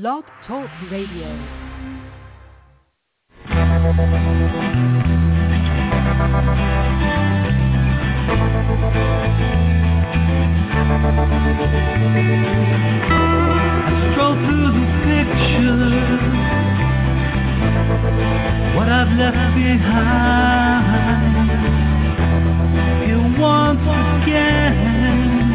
Blog Talk Radio. Stroll through the pictures, what I've left behind. Here once again.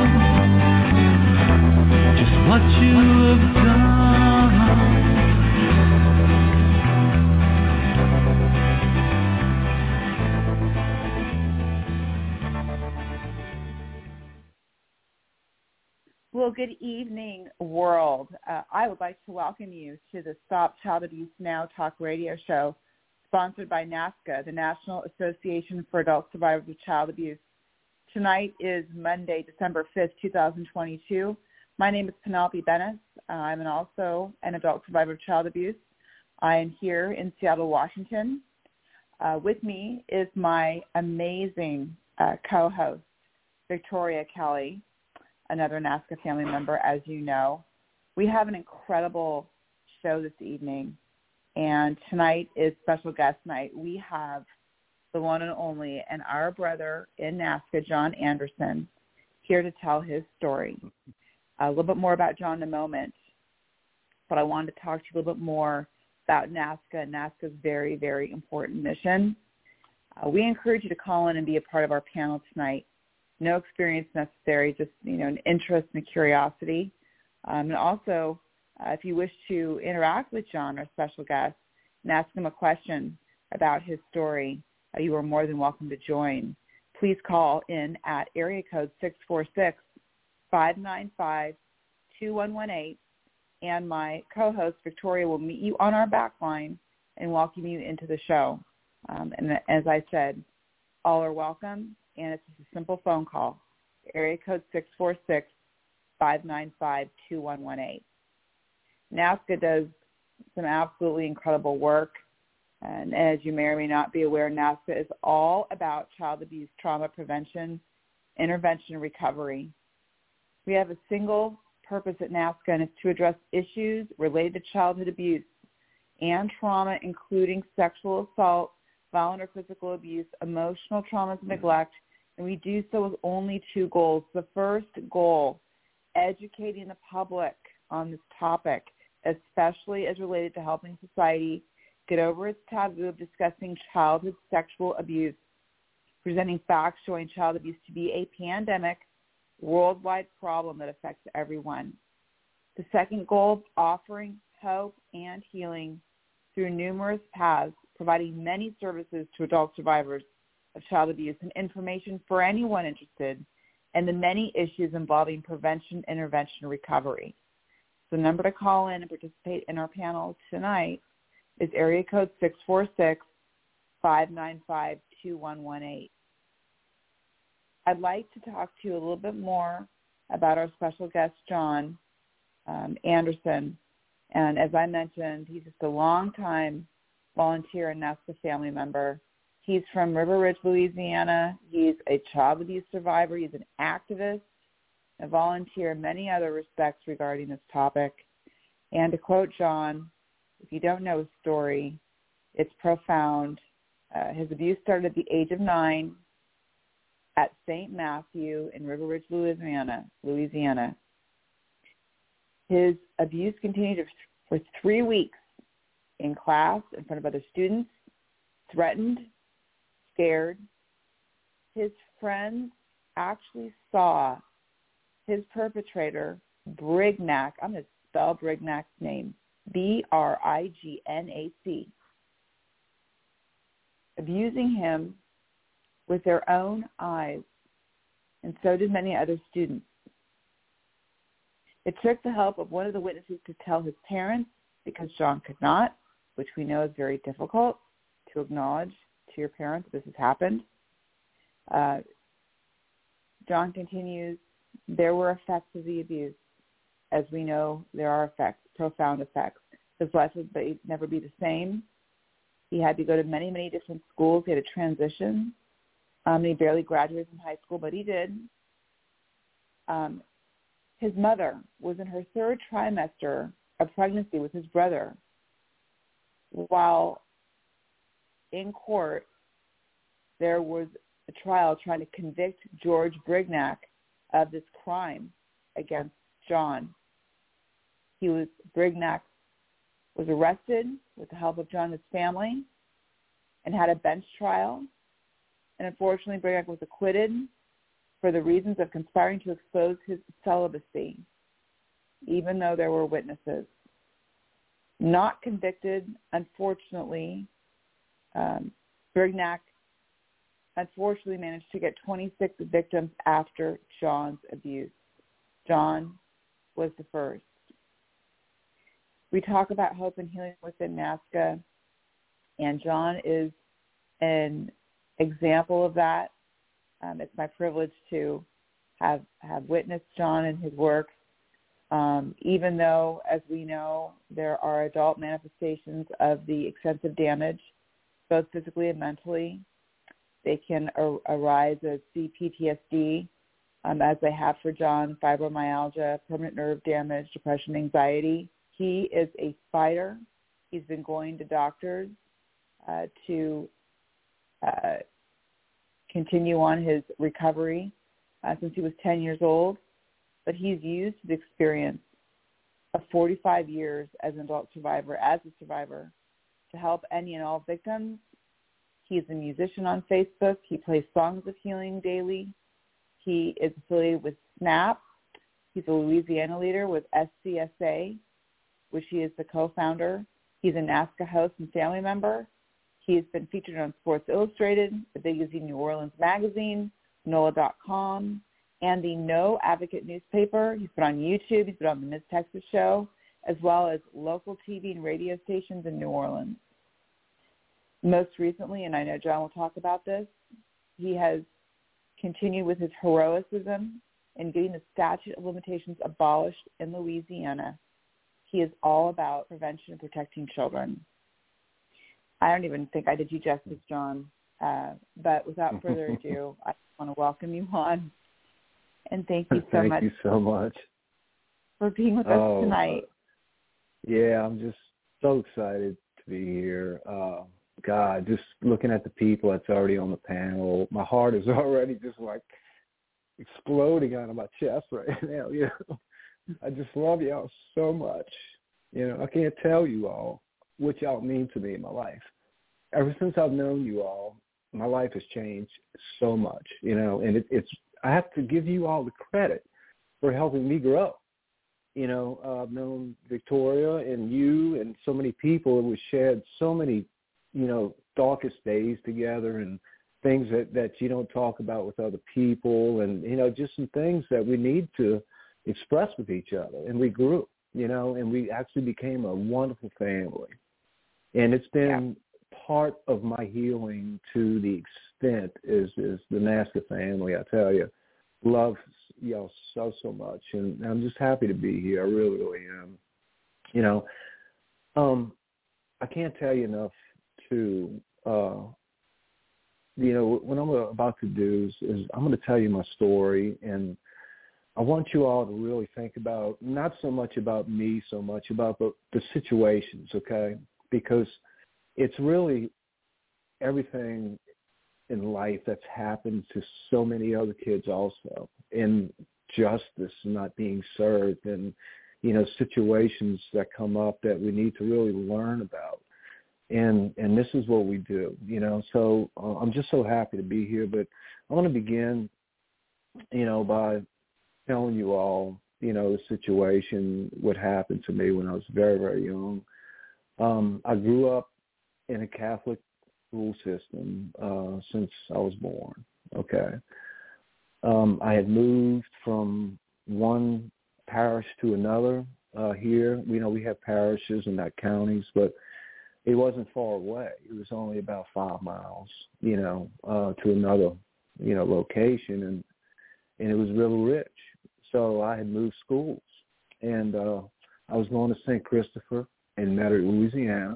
Well, good evening, world. Uh, I would like to welcome you to the Stop Child Abuse Now Talk radio show, sponsored by NAASCA, the National Association for Adult Survivors of Child Abuse. Tonight is Monday, December 5th, 2022. My name is Penelope Bennett. Uh, I'm an also an adult survivor of child abuse. I am here in Seattle, Washington. Uh, with me is my amazing uh, co-host, Victoria Kelly another NAASCA family member, as you know. We have an incredible show this evening, and tonight is special guest night. We have the one and only and our brother in NAASCA, John Anderson, here to tell his story. A little bit more about John in a moment, but I wanted to talk to you a little bit more about NAASCA and NAASCA's very, very important mission. Uh, we encourage you to call in and be a part of our panel tonight no experience necessary, just you know an interest and a curiosity. Um, and also, uh, if you wish to interact with John, our special guest, and ask him a question about his story, uh, you are more than welcome to join. Please call in at area code 646-595-2118, and my co-host Victoria will meet you on our back line and welcome you into the show. Um, and as I said, all are welcome and it's just a simple phone call. Area code 646-595-2118. NAASCA does some absolutely incredible work. And as you may or may not be aware, NAASCA is all about child abuse trauma prevention, intervention, recovery. We have a single purpose at NAASCA, and it's to address issues related to childhood abuse and trauma, including sexual assault, violent or physical abuse, emotional traumas, and neglect, and we do so with only two goals. The first goal, educating the public on this topic, especially as related to helping society get over its taboo of discussing childhood sexual abuse, presenting facts showing child abuse to be a pandemic, worldwide problem that affects everyone. The second goal, offering hope and healing through numerous paths, providing many services to adult survivors of child abuse and information for anyone interested in the many issues involving prevention, intervention, recovery. The number to call in and participate in our panel tonight is area code 646-595-2118. I'd like to talk to you a little bit more about our special guest, John um, Anderson. And as I mentioned, he's just a long-time volunteer and NAASCA family member He's from River Ridge, Louisiana. He's a child abuse survivor. He's an activist, a volunteer in many other respects regarding this topic. And to quote John, if you don't know his story, it's profound. Uh, his abuse started at the age of nine at St. Matthew in River Ridge, Louisiana. Louisiana. His abuse continued for three weeks in class in front of other students, threatened scared. His friends actually saw his perpetrator, Brignac, I'm going to spell Brignac's name, B-R-I-G-N-A-C, abusing him with their own eyes. and so did many other students. It took the help of one of the witnesses to tell his parents because John could not, which we know is very difficult to acknowledge to your parents this has happened. Uh, John continues, there were effects of the abuse. As we know, there are effects, profound effects. His life would never be the same. He had to go to many, many different schools. He had to transition. Um, he barely graduated from high school, but he did. Um, his mother was in her third trimester of pregnancy with his brother while in court there was a trial trying to convict George Brignac of this crime against John. He was Brignac was arrested with the help of John's family and had a bench trial. And unfortunately, Brignac was acquitted for the reasons of conspiring to expose his celibacy, even though there were witnesses. Not convicted, unfortunately, um, Brignac unfortunately managed to get 26 victims after John's abuse. John was the first. We talk about hope and healing within NAASCA, and John is an example of that. Um, it's my privilege to have have witnessed John and his work. Um, even though, as we know, there are adult manifestations of the extensive damage, both physically and mentally, they can ar- arise as CPTSD, um, as they have for John, fibromyalgia, permanent nerve damage, depression, anxiety. He is a fighter. He's been going to doctors uh, to uh, continue on his recovery uh, since he was 10 years old, but he's used his experience of 45 years as an adult survivor, as a survivor, to help any and all victims. He's a musician on Facebook. He plays songs of healing daily. He is affiliated with SNAP. He's a Louisiana leader with SCSA, which he is the co-founder. He's a NAASCA host and family member. He has been featured on Sports Illustrated, the Easy New Orleans Magazine, NOLA.com, and the No Advocate newspaper. He's been on YouTube. He's been on the Miss Texas Show, as well as local TV and radio stations in New Orleans. Most recently, and I know John will talk about this, he has continued with his heroism in getting the statute of limitations abolished in Louisiana. He is all about prevention and protecting children. I don't even think I did you justice, John. Uh, but without further ado, I want to welcome you on, and thank you so thank much. Thank you so much for being with us oh, tonight. Yeah, I'm just so excited to be here. Uh, God, just looking at the people that's already on the panel, my heart is already just like exploding out of my chest right now. You know, I just love y'all so much. You know, I can't tell you all what y'all mean to me in my life. Ever since I've known you all, my life has changed so much. You know, and it, it's I have to give you all the credit for helping me grow. You know, uh, I've known Victoria and you and so many people, and we shared so many you know darkest days together and things that that you don't talk about with other people and you know just some things that we need to express with each other and we grew you know and we actually became a wonderful family and it's been yeah. part of my healing to the extent is is the NAASCA family I tell you love y'all so so much and I'm just happy to be here I really really am you know um I can't tell you enough to, uh, you know, what I'm about to do is, is I'm going to tell you my story, and I want you all to really think about not so much about me, so much about the, the situations, okay? Because it's really everything in life that's happened to so many other kids also, in justice not being served, and you know situations that come up that we need to really learn about. And and this is what we do you know so uh, i'm just so happy to be here but i want to begin you know by telling you all you know the situation what happened to me when i was very very young um i grew up in a catholic school system uh since i was born okay Um, I had moved from one parish to another uh, here. You know, we have parishes and not counties, but it wasn't far away. It was only about five miles, you know, uh, to another, you know, location, and and it was River Ridge. So I had moved schools, and uh, I was going to St. Christopher in Metairie, Louisiana.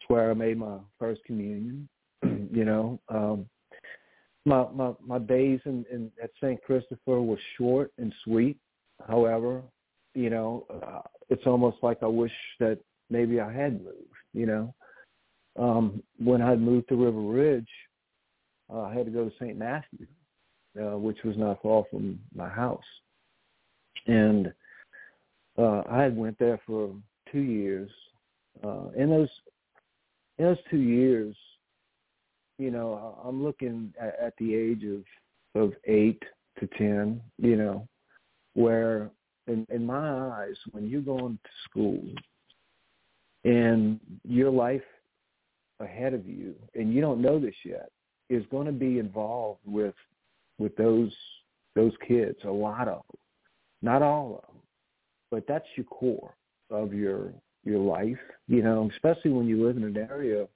It's where I made my first communion. you know, um, my my my days in, in at St. Christopher were short and sweet. However, you know, uh, it's almost like I wish that maybe I had moved. You know, um, when I moved to River Ridge, uh, I had to go to St. Matthew, uh, which was not far from my house, and uh, I had went there for two years. Uh, in those in those two years, you know, I'm looking at, at the age of of eight to ten, you know, where in, in my eyes, when you're going to school and your life ahead of you, and you don't know this yet, is going to be involved with with those those kids. A lot of them, not all of them, but that's your core of your your life. You know, especially when you live in an area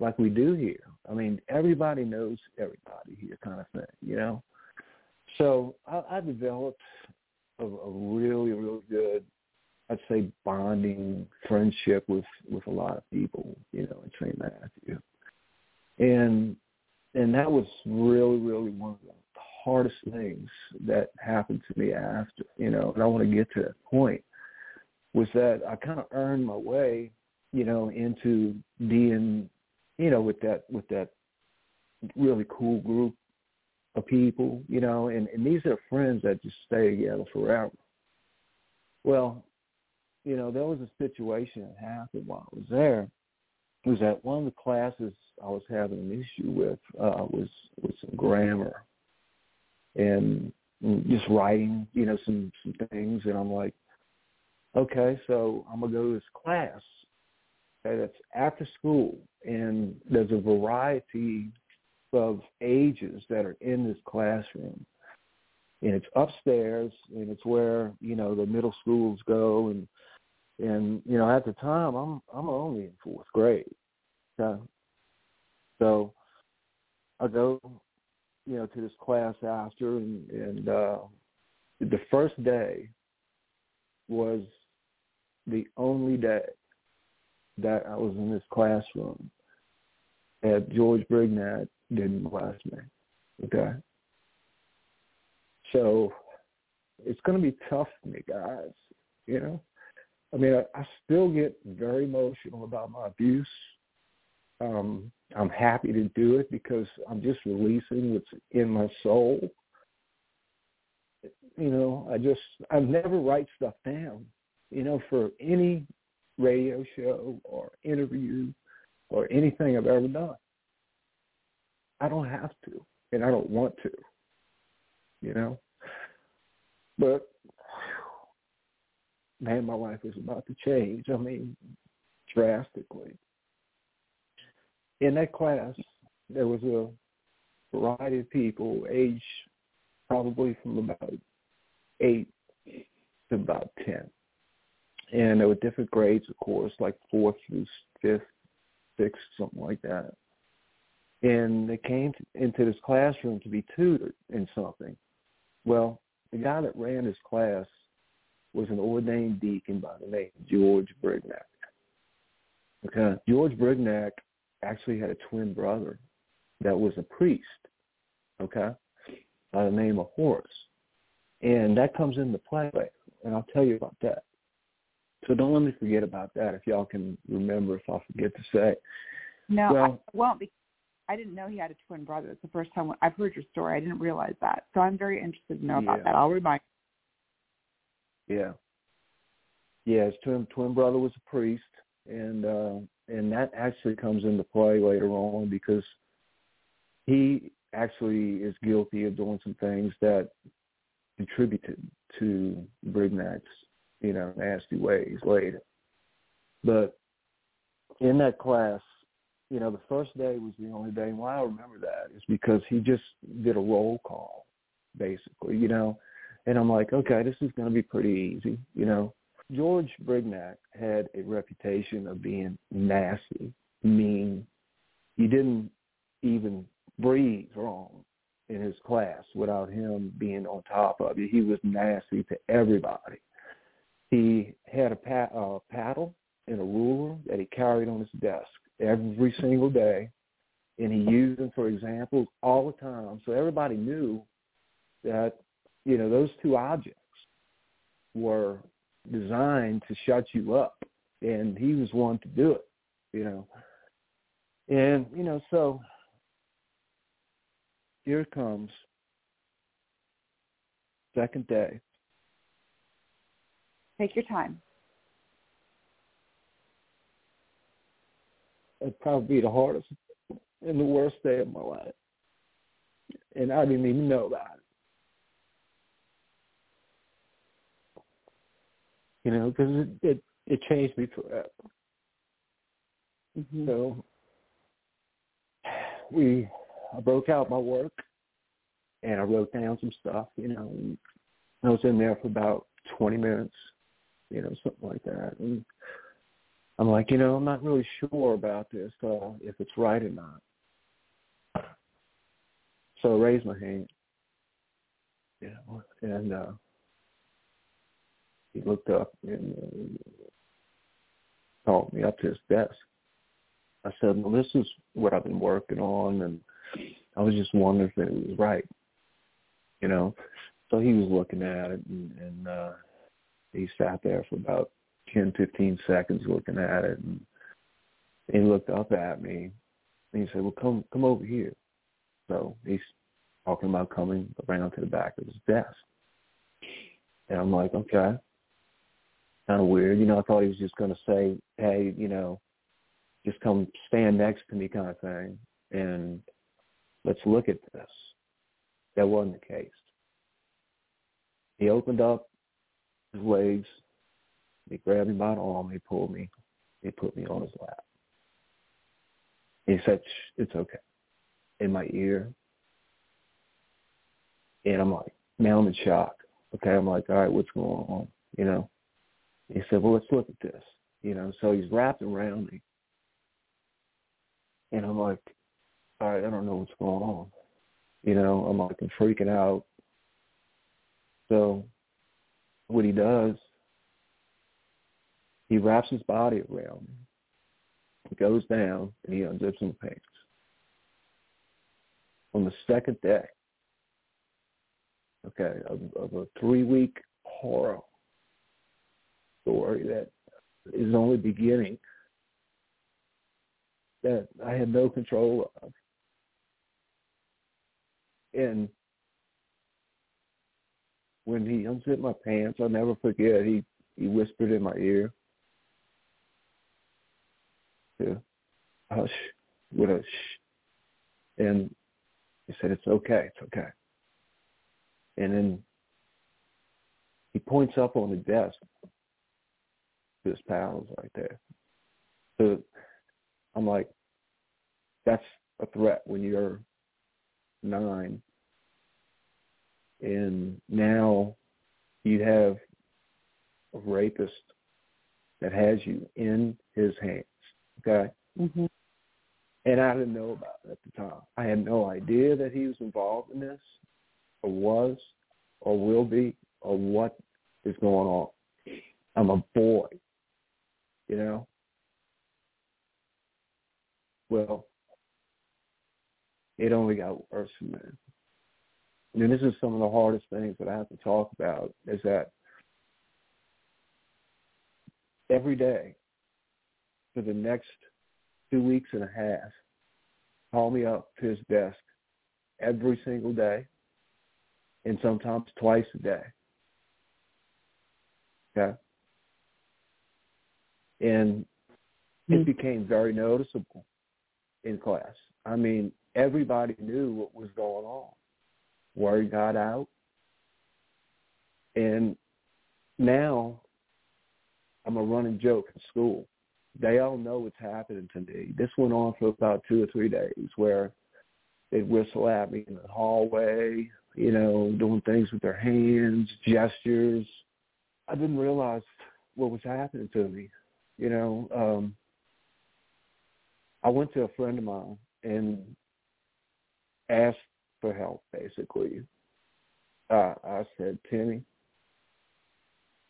like we do here. I mean, everybody knows everybody here, kind of thing. You know, so I, I developed a, a really, really good, I'd say, bonding friendship with with a lot of people, you know, in St. Matthew, and and that was really, really one of the hardest things that happened to me after, you know, and I want to get to that point, was that I kind of earned my way, you know, into being, you know, with that with that really cool group of people, you know, and, and these are friends that just stay together forever. Well, you know, there was a situation that happened while I was there. It was that one of the classes I was having an issue with uh, was was some grammar and just writing, you know, some some things, and I'm like, okay, so I'm gonna go to this class. That's after school, and there's a variety of ages that are in this classroom. And it's upstairs and it's where, you know, the middle schools go and and, you know, at the time I'm I'm only in fourth grade. Okay. So I go, you know, to this class after and, and uh the first day was the only day that I was in this classroom at George Brignac didn't molest me. Okay. So it's going to be tough for me, guys. You know, I mean, I, I still get very emotional about my abuse. Um, I'm happy to do it because I'm just releasing what's in my soul. You know, I just I never write stuff down. You know, for any radio show or interview or anything I've ever done. I don't have to, and I don't want to, you know. But man, my life is about to change. I mean, drastically. In that class, there was a variety of people, age probably from about eight to about ten, and there were different grades, of course, like fourth through fifth, sixth, something like that and they came into this classroom to be tutored in something. Well, the guy that ran this class was an ordained deacon by the name of George Brignac. Okay, George Brignac actually had a twin brother that was a priest. Okay, by the name of Horace, and that comes into play and I'll tell you about that. So don't let me forget about that. If y'all can remember, if I forget to say. No, well, I won't because I didn't know he had a twin brother. It's the first time I've heard your story. I didn't realize that. So I'm very interested to know yeah. about that. I'll remind. Yeah. Yeah, his twin twin brother was a priest, and uh, and that actually comes into play later on because he actually is guilty of doing some things that contributed to Brignac's, you know, nasty ways later. But in that class, you know, the first day was the only day. Why I remember that is because he just did a roll call basically, you know. And I'm like, okay, this is going to be pretty easy, you know. George Brignac had a reputation of being nasty, mean. You didn't even breathe wrong in his class without him being on top of you. He was nasty to everybody. He had a pa- uh, paddle and a ruler that he carried on his desk every single day, and he used them for examples all the time. So everybody knew that you know those two objects were designed to shut you up, and he was one to do it. You know, and you know so here comes second day. Take your time. It'd probably be the hardest and the worst day of my life. And I didn't even know about it. You know, because it, it it changed me forever. Mm-hmm. So we I broke out my work and I wrote down some stuff, you know, and I was in there for about 20 minutes, you know, something like that. And I'm like, you know, I'm not really sure about this, uh, if it's right or not. So I raised my hand, you know, and uh, he looked up and uh, called me up to his desk. I said, well, this is what I've been working on, and I was just wondering if it was right, you know. So he was looking at it, and, and uh, he sat there for about ten, fifteen seconds looking at it, and he looked up at me, and he said, "Well, come, come over here." So he's talking about coming around to the back of his desk, and I'm like, "Okay." Kind of weird, you know. I thought he was just going to say, "Hey, you know, just come stand next to me," kind of thing, and let's look at this. That wasn't the case. He opened up his legs. He grabbed me by the arm. He pulled me. He put me on his lap. He said, it's okay. In my ear. And I'm like, man, I'm in shock. Okay, I'm like, all right, what's going on? You know? He said, well, let's look at this. You know, so he's wrapped around me. And I'm like, all right, I don't know what's going on. You know, I'm like, I'm freaking out. So what he does, he wraps his body around me. He goes down and he unzips my pants. On the second day, okay, of, of a three-week horror story that is only beginning that I had no control of. And when he unzipped my pants, I'll never forget, he, he whispered in my ear to hush uh, with a shh. And he said, it's okay, it's okay. And then he points up on the desk to his pals right there. So I'm like, that's a threat when you're nine. And now you have a rapist that has you in his hands. Okay? Mm-hmm. And I didn't know about it at the time. I had no idea that he was involved in this, or was, or will be, or what is going on. I'm a boy, you know? Well, it only got worse from there. Mean, this is some of the hardest things that I have to talk about is that every day for the next two weeks and a half, call me up to his desk every single day and sometimes twice a day. Okay? And it mm-hmm. became very noticeable in class. I mean, everybody knew what was going on. Word got out. And now I'm a running joke in school. They all know what's happening to me. This went on for about two or three days where they'd whistle at me in the hallway, you know, doing things with their hands, gestures. I didn't realize what was happening to me. You know, um, I went to a friend of mine and asked for help, basically. Uh, I said, Timmy,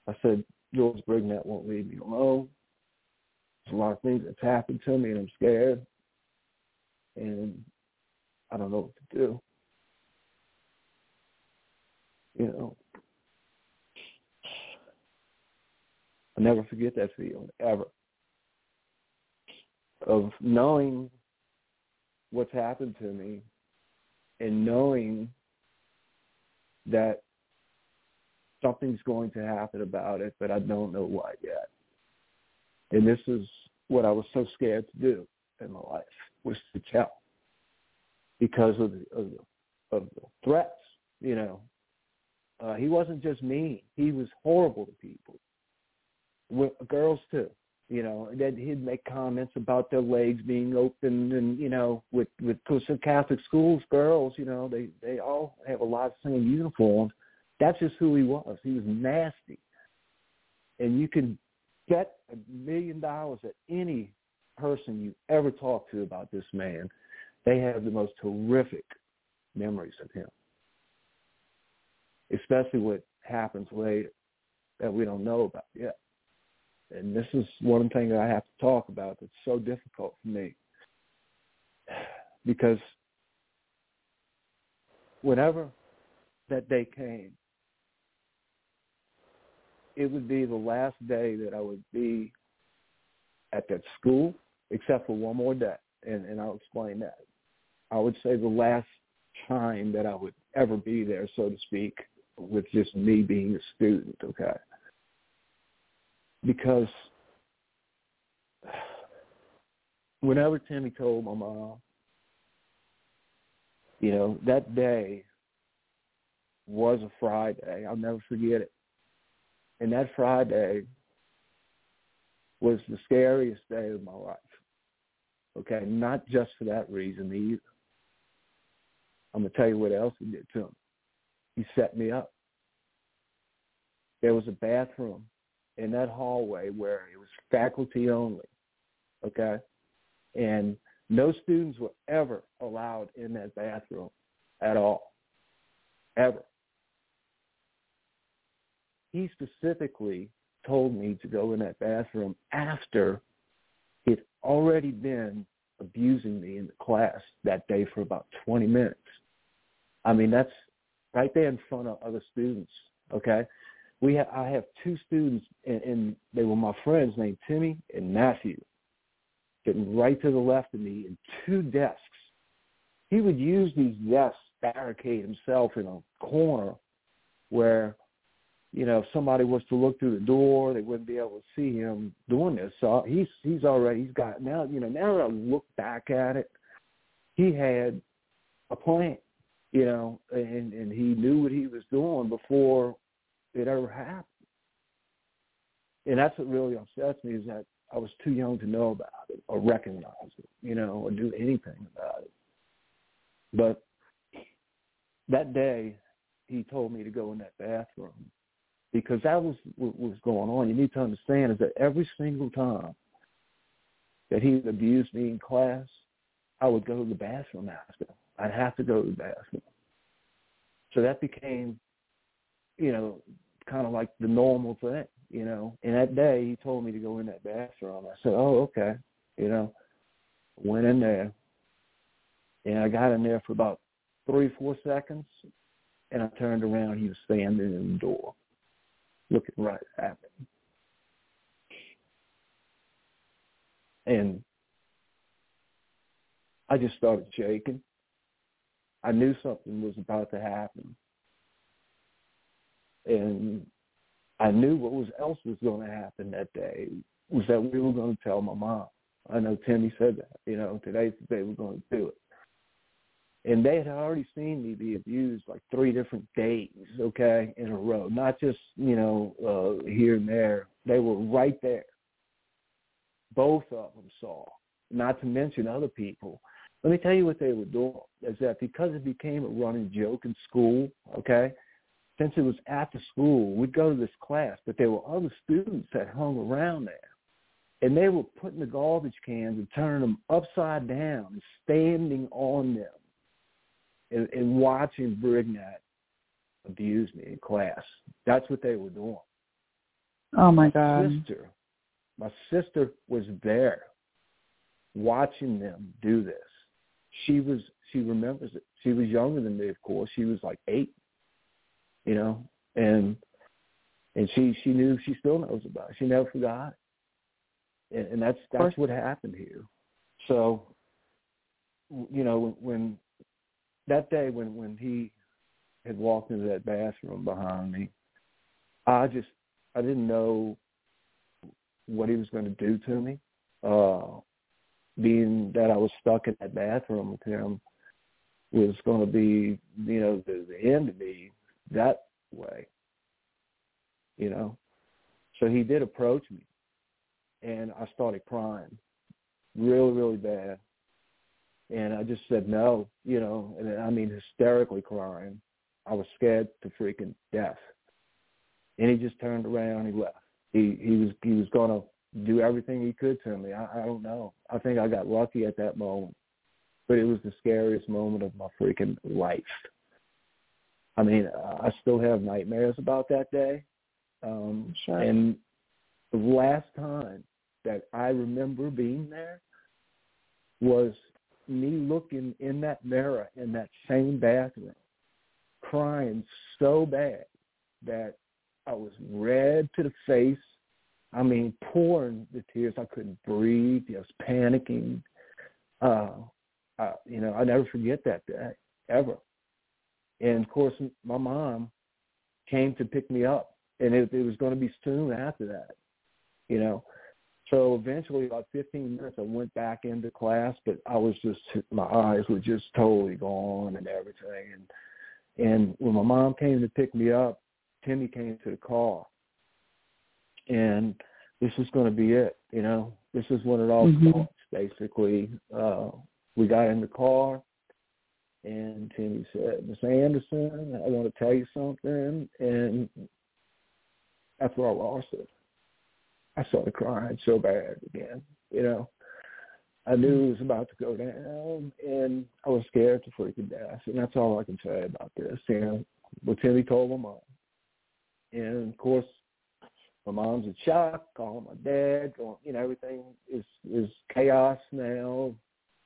I said, George Brignac won't leave me alone. There's a lot of things that's happened to me and I'm scared. And I don't know what to do. You know, I'll never forget that feeling, ever, of knowing what's happened to me and knowing that something's going to happen about it, but I don't know what yet. And this is what I was so scared to do in my life was to tell because of the, of the, of the threats. You know, uh, he wasn't just mean; he was horrible to people, with girls too. You know, then he'd make comments about their legs being open, and you know, with with in Catholic schools, girls, you know, they they all have a lot of same uniforms. That's just who he was. He was nasty, and you can bet a million dollars at any person you ever talk to about this man. They have the most horrific memories of him, especially what happens later that we don't know about yet and this is one thing that I have to talk about that's so difficult for me because whenever that day came, it would be the last day that I would be at that school, except for one more day, and, and I'll explain that. I would say the last time that I would ever be there, so to speak, with just me being a student, okay? Because whenever Timmy told my mom, you know, that day was a Friday. I'll never forget it. And that Friday was the scariest day of my life. Okay, not just for that reason either. I'm gonna tell you what else he did to him. He set me up. There was a bathroom in that hallway where it was faculty only, okay? And no students were ever allowed in that bathroom at all, ever. He specifically told me to go in that bathroom after he'd already been abusing me in the class that day for about 20 minutes. I mean, that's right there in front of other students, okay? We ha- I have two students, and, and they were my friends named Timmy and Matthew, sitting right to the left of me in two desks. He would use these desks barricade himself in a corner where, you know, if somebody was to look through the door, they wouldn't be able to see him doing this. So he's he's already he's got now. You know, now that I look back at it, he had a plan you know, and and he knew what he was doing before it ever happened. And that's what really upsets me is that I was too young to know about it or recognize it, you know, or do anything about it. But that day, he told me to go in that bathroom because that was what was going on. You need to understand is that every single time that he abused me in class, I would go to the bathroom after. I'd have to go to the bathroom. So that became, you know, kind of like the normal thing, you know. And that day he told me to go in that bathroom. I said, "Oh, okay," you know. Went in there, and I got in there for about three, four seconds, and I turned around. He was standing in the door, looking right at me. And I just started shaking. I knew something was about to happen and I knew what was else was going to happen that day was that we were going to tell my mom. I know Timmy said that. You know, today's the day we're going to do it. And they had already seen me be abused like three different days, okay, in a row. Not just you know uh, here and there. They were right there. Both of them saw. Not to mention other people. Let me tell you what they were doing. Is that because it became a running joke in school, okay? Since it was after school, we'd go to this class, but there were other students that hung around there. And they were putting the garbage cans and turning them upside down and standing on them and, and watching Brignac abuse me in class. That's what they were doing. Oh my God. My Sister, my sister was there watching them do this. She was she remembers it. She was younger than me, of course. She was like eight, you know, and and she she knew she still knows about it. She never forgot. And, and that's that's what happened here. So, you know, when, when that day when when he had walked into that bathroom behind me, I just I didn't know what he was going to do to me. Uh, being that I was stuck in that bathroom with him was going to be, you know, the, the end of me that way. You know, so he did approach me, and I started crying, really, really bad. And I just said no, you know, and I mean hysterically crying. I was scared to freaking death. And he just turned around and he left. He he was he was gonna do everything he could to me. I, I don't know. I think I got lucky at that moment. But it was the scariest moment of my freaking life. I mean, I still have nightmares about that day. Um sure. and the last time that I remember being there was me looking in that mirror in that same bathroom, crying so bad that I was red to the face. I mean, pouring the tears. I couldn't breathe. I was panicking. Uh, uh, you know, I never forget that day ever. And of course, my mom came to pick me up, and it, it was going to be soon after that. You know, so eventually, about 15 minutes, I went back into class, but I was just my eyes were just totally gone and everything. And and when my mom came to pick me up, Timmy came to the car, and this was going to be it. You know, this is when it all Mhm. starts. Basically, uh, we got in the car, and Timmy said, "Miss Anderson, I want to tell you something," and that's I lost it. I started crying so bad again. You know, I knew it was about to go down, and I was scared to freaking death. And that's all I can say about this. You know, what Timmy told my mom, and of course, my mom's in shock. Calling my dad. Going, you know, everything is is chaos now.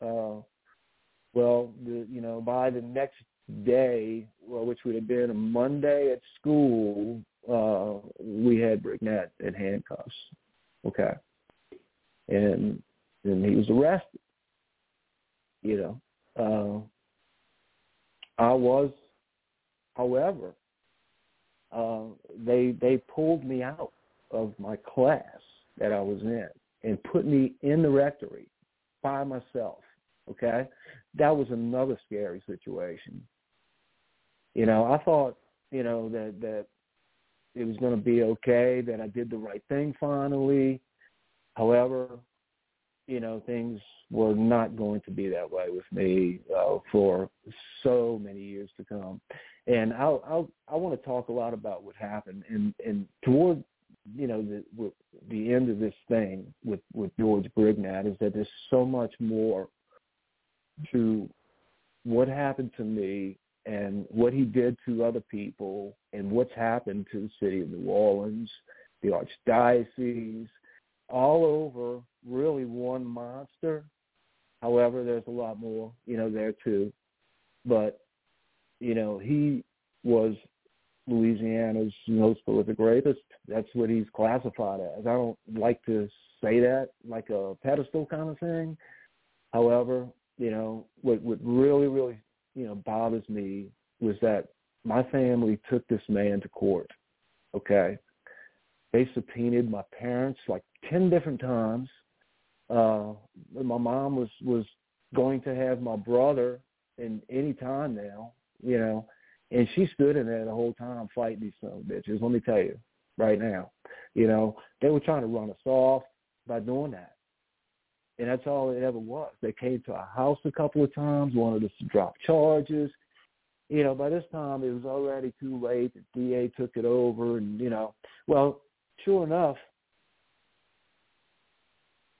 Uh, well, the, you know, by the next day, well, which would have been a Monday at school, uh, we had Brignac in handcuffs. Okay. And and he was arrested. You know. Uh I was however, uh they they pulled me out of my class that I was in and put me in the rectory by myself. Okay? That was another scary situation. You know, I thought, you know, that that it was going to be okay, that I did the right thing finally. However, you know, things were not going to be that way with me uh, for so many years to come. And I'll, I'll, I want to talk a lot about what happened. And, and toward, you know, the, the end of this thing with, with George Brignac is that there's so much more to what happened to me and what he did to other people and what's happened to the city of New Orleans, the archdiocese, all over really one monster. However, there's a lot more, you know, there too. But, you know, he was Louisiana's most prolific rapist. That's what he's classified as. I don't like to say that like a pedestal kind of thing. However, you know, what what really, really you know, bothers me was that my family took this man to court. Okay. They subpoenaed my parents like ten different times. Uh my mom was was going to have my brother in any time now, you know, and she stood in there the whole time fighting these son bitches, let me tell you, right now. You know, they were trying to run us off by doing that. And that's all it ever was. They came to our house a couple of times, wanted us to drop charges. You know, by this time it was already too late. The DA took it over, and you know, well, sure enough,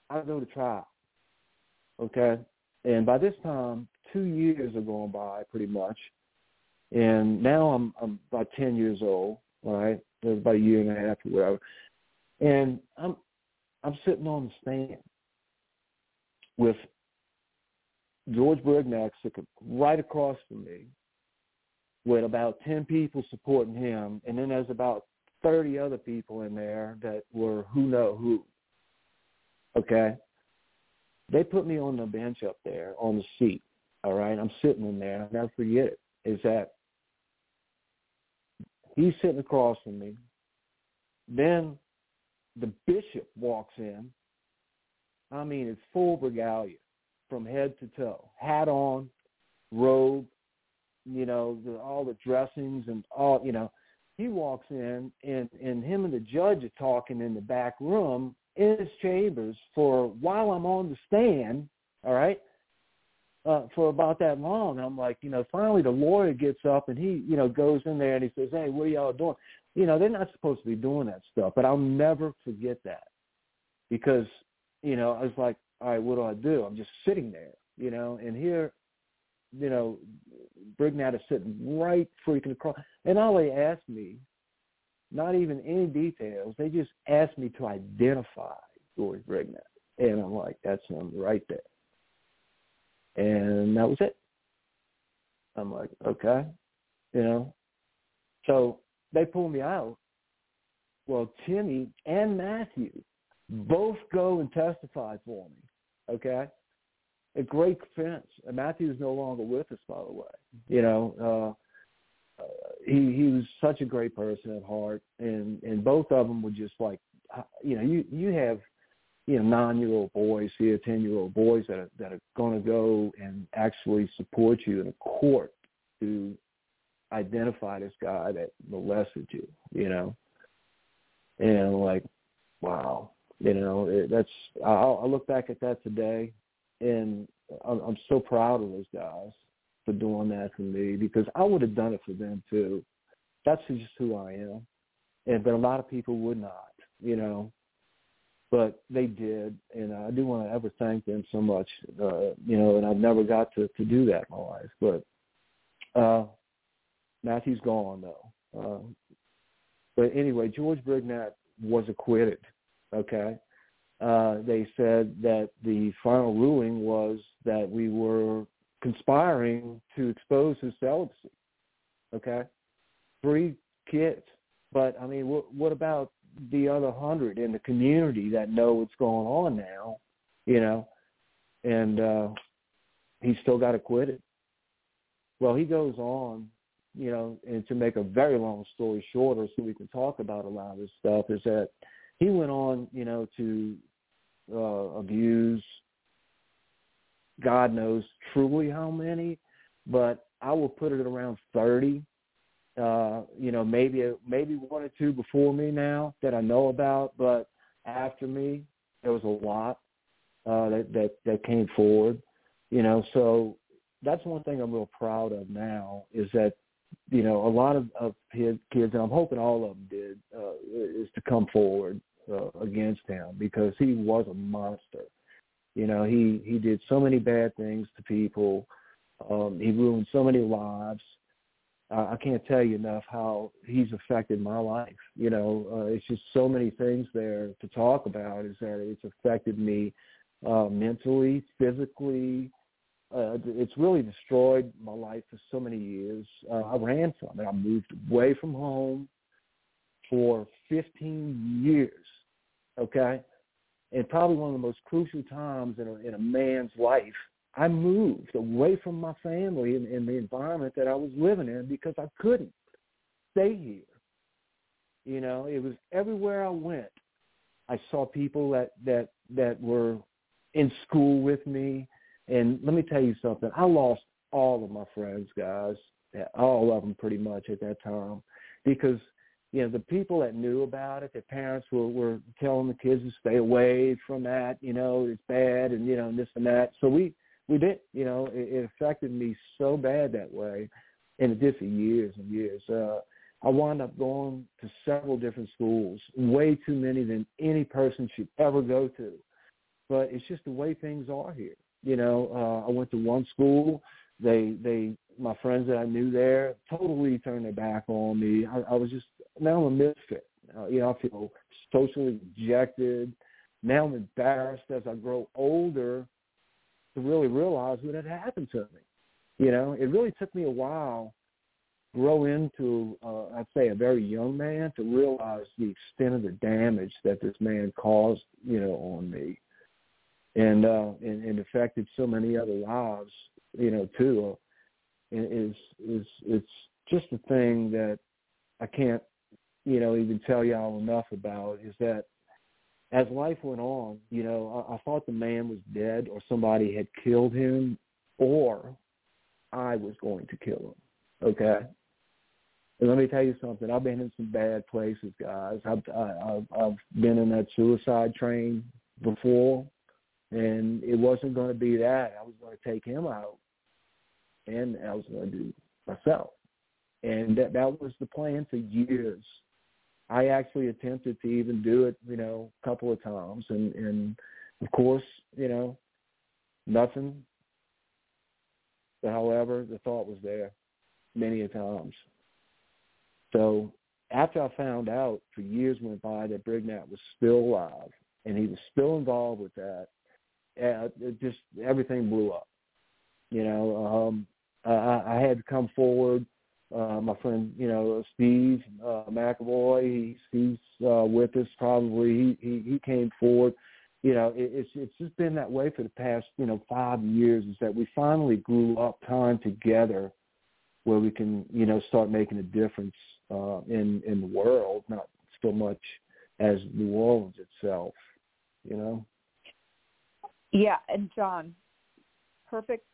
I go to trial. Okay, and by this time, two years are going by pretty much, and now I'm I'm about ten years old. Right, about a year and a half or whatever, and I'm I'm sitting on the stand with George sitting right across from me, with about ten people supporting him, and then there's about thirty other people in there that were who know who. Okay, they put me on the bench up there on the seat. All right, I'm sitting in there. I'll never forget it. Is that he's sitting across from me. Then the bishop walks in. I mean, it's full regalia from head to toe, hat on, robe, you know, the, all the dressings and all, you know. He walks in, and and him and the judge are talking in the back room in his chambers for while I'm on the stand. All right, uh, for about that long. I'm like, you know, finally the lawyer gets up and he, you know, goes in there and he says, hey, what are y'all doing? You know, they're not supposed to be doing that stuff, but I'll never forget that because, you know, I was like, all right, what do I do? I'm just sitting there, you know, and here, you know, Brignac is sitting right freaking across. And all they asked me, not even any details, they just asked me to identify George Brignac. And I'm like, that's him right there. And that was it. I'm like, okay, you know. So they pull me out. Well, Timmy and Matthew both go and testify for me. Okay, a great defense. Matthew is no longer with us, by the way. You know, uh, uh, he he was such a great person at heart, and and both of them were just like, uh, you know, you you have you know nine year old boys here, ten year old boys that are that are going to go and actually support you in a court to identify this guy that molested you, you know, and like, wow, you know, it, that's I'll, I'll look back at that today, and I'm, I'm so proud of those guys for doing that for me because I would have done it for them too. That's just who I am, and but a lot of people would not, you know but they did, and I do want to ever thank them so much. Uh, you know, and I've never got to to do that in my life. But uh, Matthew's gone though. Uh, but anyway, George Brignac was acquitted. Okay, uh, they said that the final ruling was that we were conspiring to expose his celibacy. Okay, three kids. But I mean, what, what about the other hundred in the community that know what's going on now, you know, and uh, he still got acquitted. Well, he goes on, you know, and to make a very long story shorter, so we can talk about a lot of this stuff, is that he went on, you know, to uh, abuse. God knows truly how many, but I will put it around thirty uh, you know, maybe maybe one or two before me now that I know about, but after me, there was a lot uh, that that that came forward. You know, so that's one thing I'm real proud of now is that you know a lot of, of his kids, and I'm hoping all of them did, uh, is to come forward uh, against him because he was a monster. You know, he he did so many bad things to people. Um, he ruined so many lives uh, I can't tell you enough how he's affected my life. You know, uh, it's just so many things there to talk about. Is that it's affected me uh, mentally, physically. Uh, it's really destroyed my life for so many years. Uh, I ran from it. I moved away from home for 15 years. Okay, and probably one of the most crucial times in a, in a man's life I moved away from my family and, and the environment that I was living in because I couldn't stay here. You know, it was everywhere I went. I saw people that that that were in school with me, and let me tell you something. I lost all of my friends, guys, all of them pretty much at that time, because you know, the people that knew about it, their parents were, were telling the kids to stay away from that, you know, it's bad and, you know, and this and that. So we, we did, you know, it, it affected me so bad that way. And it did for years and years. Uh, I wound up going to several different schools, way too many than any person should ever go to. But it's just the way things are here. You know, uh, I went to one school. They, they, my friends that I knew there totally turned their back on me. I, I was just now I'm a misfit. Uh, you know, I feel socially rejected. Now I'm embarrassed as I grow older to really realize what had happened to me. You know, it really took me a while grow into, uh, I'd say, a very young man to realize the extent of the damage that this man caused, you know, on me, and uh, and, and affected so many other lives, you know, too. Uh, is is it's just a thing that I can't you know, even tell y'all enough about is that as life went on, you know, I, I thought the man was dead or somebody had killed him or I was going to kill him. Okay. And let me tell you something. I've been in some bad places, guys. I've I, I've, I've been in that suicide train before, and it wasn't going to be that. I was going to take him out, and I was going to do myself, and that that was the plan for years. I actually attempted to even do it, you know, a couple of times, and and of course, you know, nothing. But however, the thought was there many a times. So after I found out, for years went by that Brignac was still alive and he was still involved with that, uh, just everything blew up. You know, um, I, I had to come forward uh, my friend, you know, Steve uh, McAvoy, he, he's uh, with us probably. He, he he came forward. You know, it, it's it's just been that way for the past you know five years. Is that we finally grew up time together, where we can you know start making a difference uh, in in the world, not so much as New Orleans itself. You know. Yeah, and John, perfect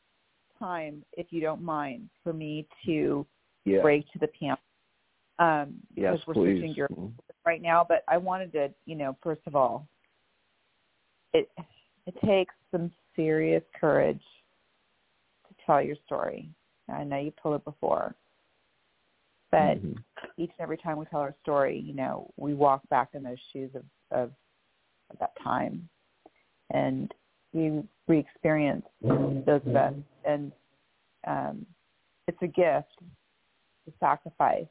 time, if you don't mind, for me to yeah. break to the panel um, yes, we're please. switching gears Mm-hmm. right now. But I wanted to, you know, first of all, it it takes some serious courage to tell your story. I know you told it before, but mm-hmm. each and every time we tell our story, you know, we walk back in those shoes of, of, of that time, and we re-experience those events, and um, it's a gift to sacrifice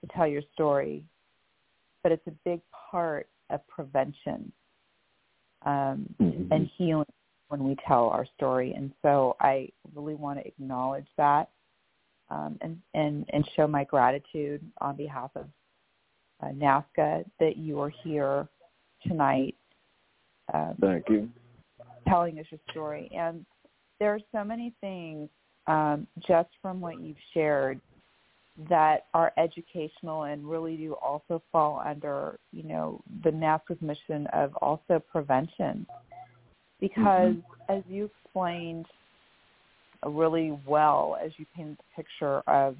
to tell your story, but it's a big part of prevention um, mm-hmm. and healing when we tell our story. And so I really want to acknowledge that um, and, and, and show my gratitude on behalf of uh, NAASCA that you are here tonight. Um, Thank you. Telling us your story. And there are so many things um, just from what you've shared that are educational and really do also fall under, you know, the NAASCA's mission of also prevention. Because mm-hmm. as you explained really well as you painted the picture of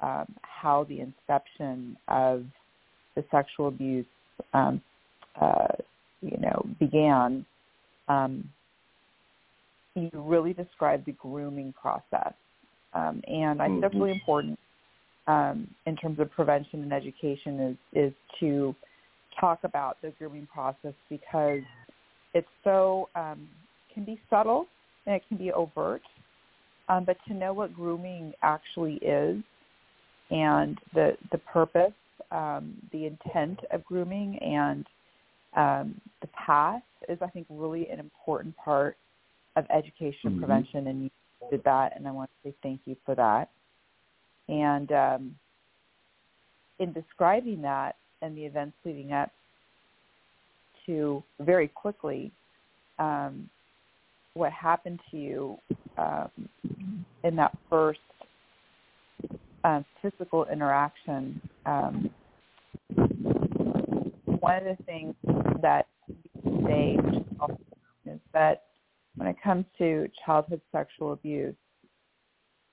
um, how the inception of the sexual abuse, um, uh, you know, began, um, you really described the grooming process. Um, and I think that's really important um, in terms of prevention and education is is to talk about the grooming process because it's so um, can be subtle and it can be overt, um, but to know what grooming actually is and the the purpose, um, the intent of grooming, and um, the path is, I think, really an important part of education mm-hmm. prevention, and you did that, and I want to say thank you for that. And um, in describing that and the events leading up to very quickly um, what happened to you um, in that first um, physical interaction, um, one of the things that say is that when it comes to childhood sexual abuse,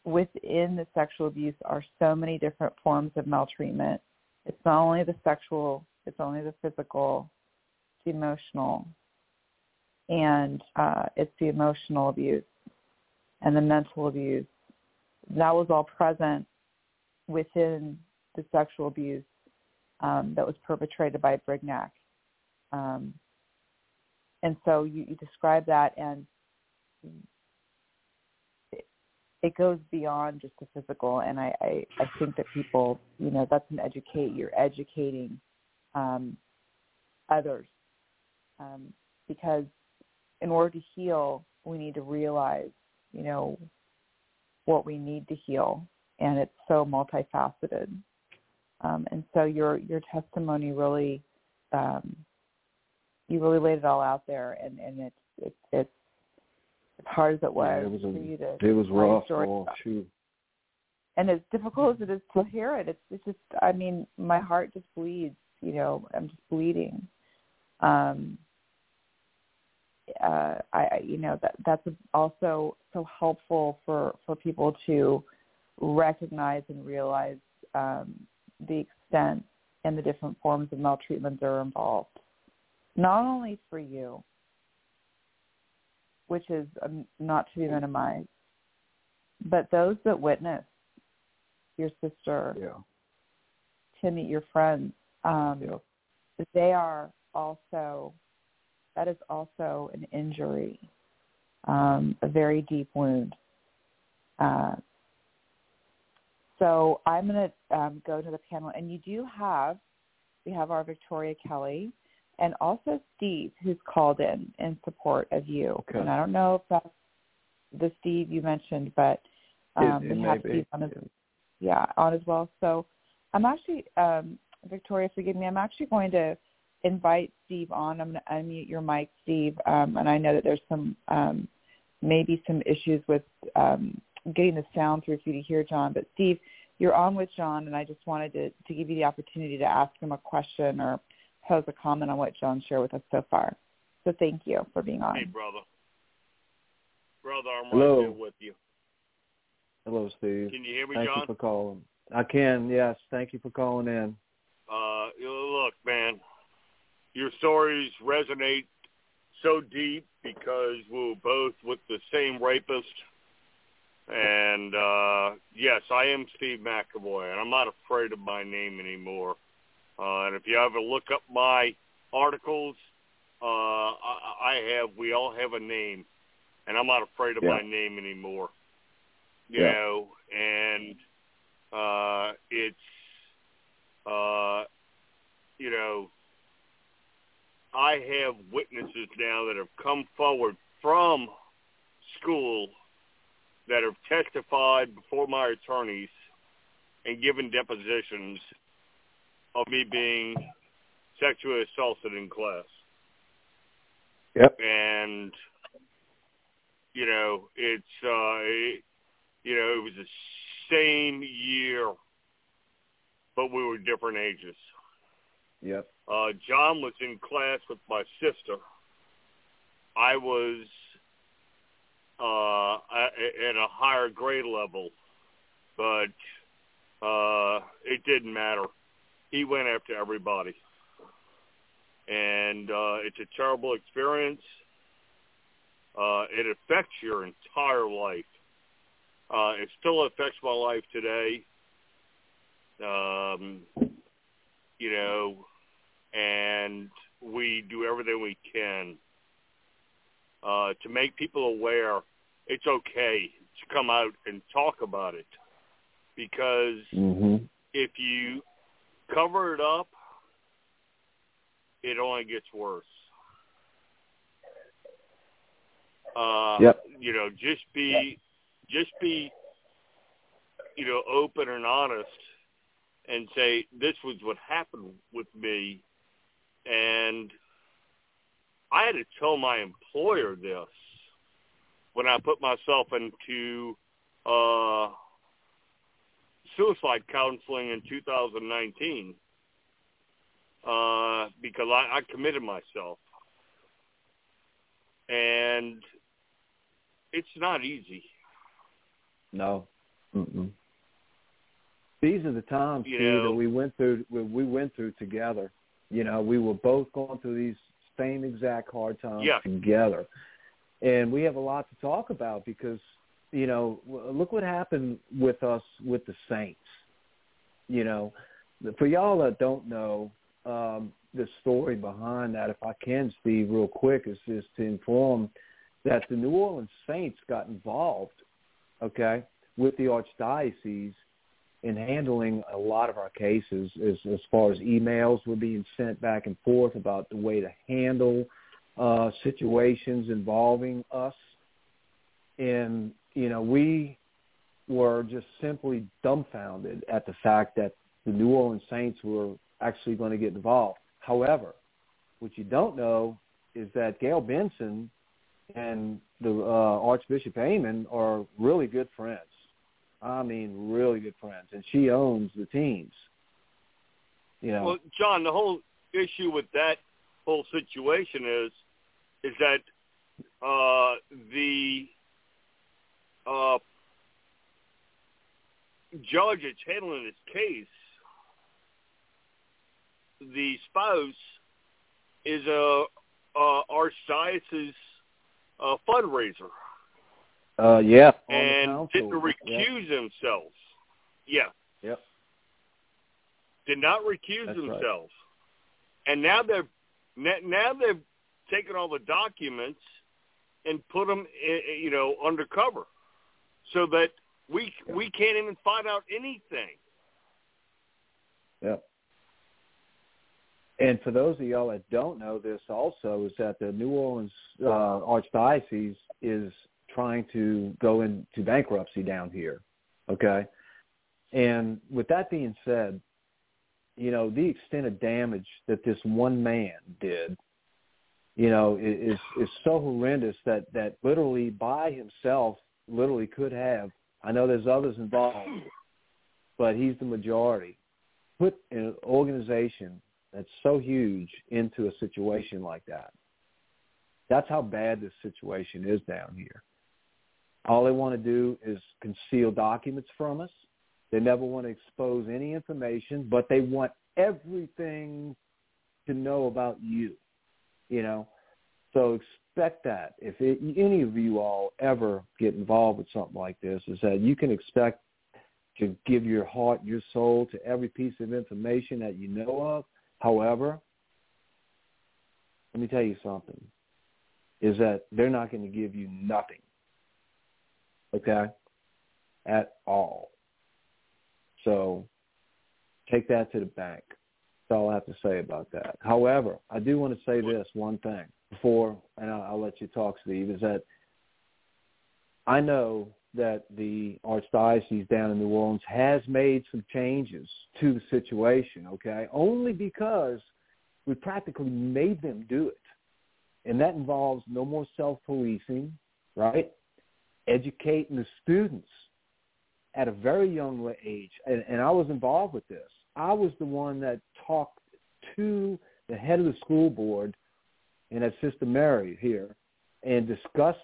within the sexual abuse are so many different forms of maltreatment It's not only the sexual, it's only the physical, it's the emotional, and uh, it's the emotional abuse and the mental abuse. That was all present within the sexual abuse um, that was perpetrated by Brignac. Um, and so you, you describe that, and it, it goes beyond just the physical. And I, I, I think that people, you know, that's an educate. You're educating um, others um, because in order to heal, we need to realize, you know, what we need to heal, and it's so multifaceted. Um, and so your your testimony really, um, you really laid it all out there, and and it's it's it's as hard as it was, yeah, it was for you to it was rough. Oh, shoot. And as difficult as it is to hear it, it's it's just I mean my heart just bleeds. You know, I'm just bleeding. Um, uh, I, you know, that that's also so helpful for for people to recognize and realize um, the extent and the different forms of maltreatment that are involved. Not only for you, which is um, not to be minimized, but those that witness your sister, yeah. Timmy, your friends, um, yeah. they are also that is also an injury, um, a very deep wound. Uh, so I'm going to um, go to the panel, and you do have, we have our Victoria Kelly, and also Steve, who's called in in support of you. Okay. And I don't know if that's the Steve you mentioned, but um, it, it we have be. Steve on as, yeah, on as well. So I'm actually, um, Victoria, forgive me, I'm actually going to invite Steve on. I'm going to unmute your mic, Steve. Um, and I know that there's some um, maybe some issues with um, getting the sound through for you to hear John. But Steve, you're on with John, and I just wanted to, to give you the opportunity to ask him a question or pose a comment on what John shared with us so far. So thank you for being on. Hey, brother. Brother, I'm Hello. right there with you. Hello, Steve. Can you hear me, Thank John? you for calling. I can, yes. Thank you for calling in. Uh, look, man, your stories resonate so deep because we were both with the same rapist. And uh, yes, I am Steve McAvoy, and I'm not afraid of my name anymore. Uh, and if you ever look up my articles, uh, I, I have. We all have a name, and I'm not afraid of Yeah. my name anymore. You Yeah. know, and uh, it's uh, you know, I have witnesses now that have come forward from school that have testified before my attorneys and given depositions of me being sexually assaulted in class. Yep. And you know, it's uh it, you know, it was the same year but we were different ages. Yep. Uh, John was in class with my sister. I was uh, at a higher grade level, but uh, it didn't matter. He went after everybody, and uh, it's a terrible experience. Uh, it affects your entire life. Uh, it still affects my life today. Um, you know, and we do everything we can uh, to make people aware it's okay to come out and talk about it because Mhm. if you cover it up, it only gets worse. Uh, Yep. You know, just be, just be, you know, open and honest, and say this was what happened with me, and I had to tell my employer this when I put myself into uh, suicide counseling in 2019 uh, because I, I committed myself. And it's not easy. No. Mm-mm. these are the times You Steve, know- that we went through. We went through together. You know, we were both going through these same exact hard times Yeah. together, and we have a lot to talk about because you know, look what happened with us with the Saints. You know, for y'all that don't know um, the story behind that, if I can, Steve, real quick, is just to inform that the New Orleans Saints got involved, okay, with the archdiocese in handling a lot of our cases as, as far as emails were being sent back and forth about the way to handle uh, situations involving us. And, you know, we were just simply dumbfounded at the fact that the New Orleans Saints were actually going to get involved. However, what you don't know is that Gail Benson and the uh, Archbishop Aymond are really good friends. I mean, really good friends, and she owns the teams. You know, Well, John, the whole issue with that whole situation is is that uh, the uh, judge that's handling this case, the spouse, is a, a archdiocese uh, fundraiser uh, yeah, and didn't Yep. recuse themselves. Yeah, Yep. did not recuse That's right. themselves, and now they're now they've taken all the documents and put them, you know, undercover, so that we Yeah. we can't even find out anything. Yep. And for those of y'all that don't know this also is that the New Orleans uh, Archdiocese is trying to go into bankruptcy down here. Okay. And with that being said, you know, the extent of damage that this one man did, you know, is is so horrendous that that literally by himself literally could have I know there's others involved, but he's the majority put an organization that's so huge into a situation like that. That's how bad this situation is down here. All they want to do is conceal documents from us. They never want to expose any information, but they want everything to know about you, you know. So expect that. If it, any of you all ever get involved with something like this, is that you can expect to give your heart, your soul to every piece of information that you know of. However, let me tell you something, is that they're not going to give you nothing, okay, at all. So take that to the bank. That's all I have to say about that. However, I do want to say this one thing before, and I'll, I'll let you talk, Steve, is that I know that the archdiocese down in New Orleans has made some changes to the situation, okay? Only because we practically made them do it. And that involves no more self-policing, right? Educating the students at a very young age. And, and I was involved with this. I was the one that talked to the head of the school board and at Sister Mary here and discussed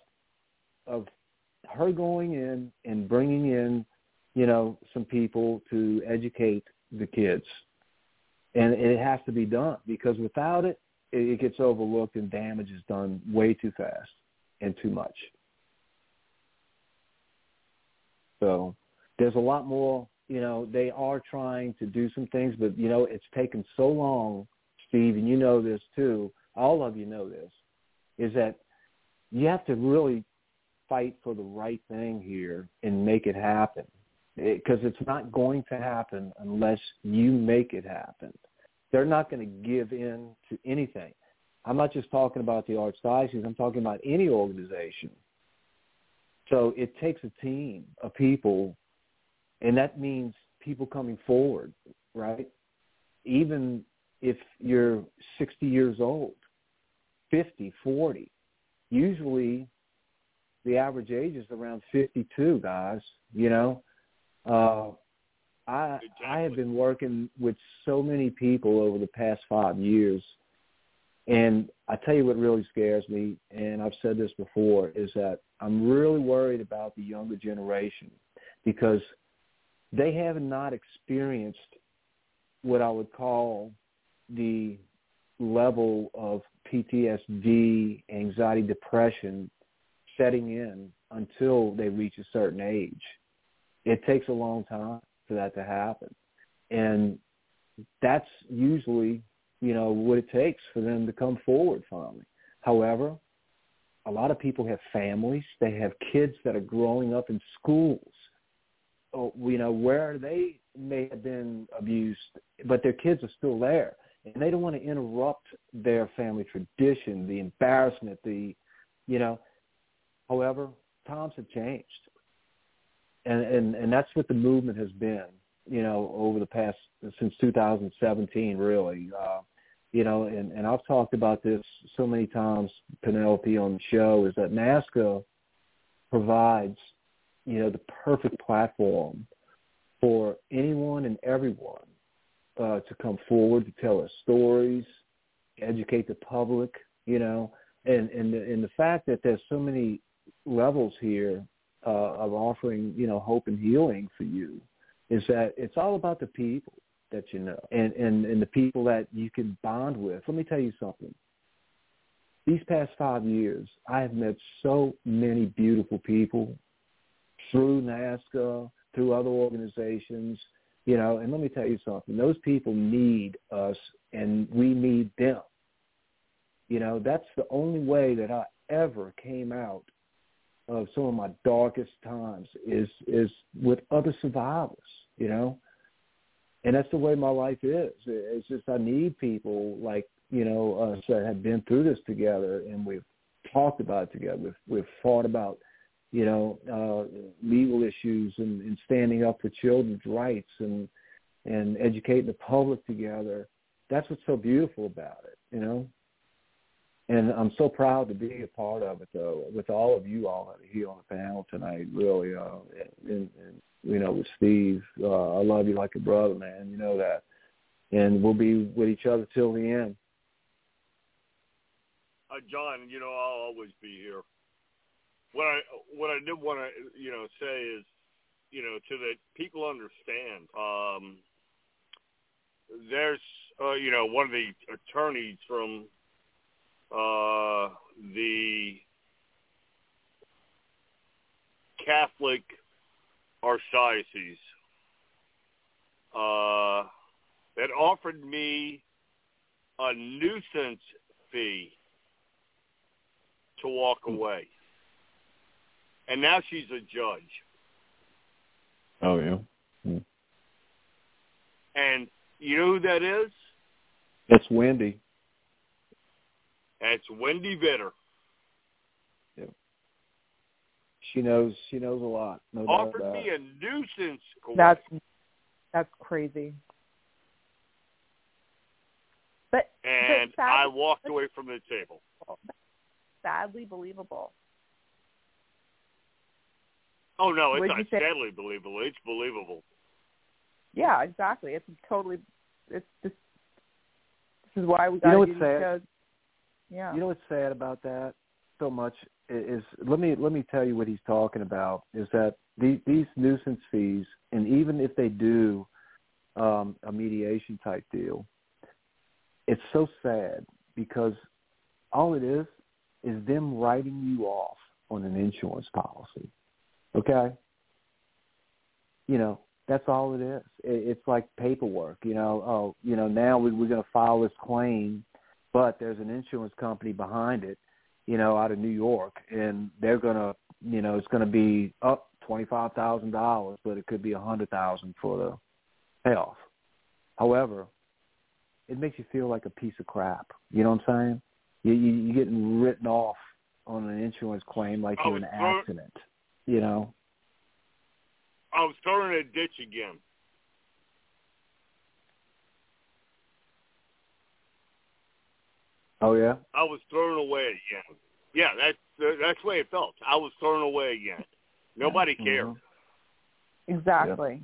of her going in and bringing in, you know, some people to educate the kids. And it has to be done because without it, it it gets overlooked and damage is done way too fast and too much. So there's a lot more, you know, they are trying to do some things, but, you know, it's taken so long, Steve, and you know this too, all of you know this, is that you have to really fight for the right thing here and make it happen because it's not going to happen unless you make it happen. They're not going to give in to anything. I'm not just talking about the archdiocese. I'm talking about any organization. So it takes a team of people, and that means people coming forward, right? Even if you're 60 years old, 50, 40, usually the average age is around 52, guys, you know. Uh, I I have been working with so many people over the past five years, and I tell you what really scares me, and I've said this before, is that I'm really worried about the younger generation because they have not experienced what I would call the level of PTSD, anxiety, depression setting in until they reach a certain age. It takes a long time for that to happen. And that's usually, you know, what it takes for them to come forward finally. However, a lot of people have families. They have kids that are growing up in schools. Oh, you know, where they may have been abused, but their kids are still there. And they don't want to interrupt their family tradition, the embarrassment, the, you know. However, times have changed. And, and, and that's what the movement has been, you know, over the past, since 2017, really. Uh, you know, and, and I've talked about this so many times, Penelope, on the show, is that NAASCA provides, you know, the perfect platform for anyone and everyone uh, to come forward to tell their stories, educate the public, you know, and and the, and the fact that there's so many levels here uh, of offering, you know, hope and healing for you is that it's all about the people that you know and, and, and the people that you can bond with. Let me tell you something. These past five years, I have met so many beautiful people through NAASCA, through other organizations, you know, and let me tell you something. Those people need us and we need them. You know, that's the only way that I ever came out of some of my darkest times is is with other survivors, you know and that's the way my life is. It's just I need people like you know us that have been through this together, and we've talked about it together. We've we've fought about you know uh, legal issues and, and standing up for children's rights and and educating the public together. That's what's so beautiful about it, you know. And I'm so proud to be a part of it, though, with all of you all here on the panel tonight. Really, uh, and, and you know, with Steve. Uh, I love you like a brother, man. You know that. And we'll be with each other till the end. Uh, John, you know, I'll always be here. What I what I did want to you know say is, you know, to that people understand. Um, there's uh, you know one of the attorneys from uh, the Catholic archdiocese uh, that offered me a nuisance fee to walk hmm. away. And now she's a judge. Oh, yeah. Hmm. And you know who that is? That's Wendy. That's Wendy Vitter. She knows. She knows a lot. No Offered me a nuisance. That's that's crazy. But and but sadly, I walked away from the table. Sadly believable. Oh no, it's not sadly believable. It's believable. Yeah, exactly. It's totally. It's just. This is why we got you know to do these shows. Yeah. You know what's sad about that so much is let me let me tell you what he's talking about is that the, these nuisance fees, and even if they do um, a mediation type deal, it's so sad because all it is is them writing you off on an insurance policy. Okay, you know that's all it is. It's like paperwork. You know, oh, you know now we, we're going to file this claim, but there's an insurance company behind it you know, out of New York, and they're gonna, you know, it's gonna be up twenty five thousand dollars, but it could be a hundred thousand for the payoff. However, it makes you feel like a piece of crap. You know what I'm saying? You, you you're getting written off on an insurance claim like you're in an accident. You know. I was thrown in a ditch again. Oh yeah. I was thrown away again. Yeah, that's that's the way it felt. I was thrown away again. Nobody mm-hmm. cared. Exactly.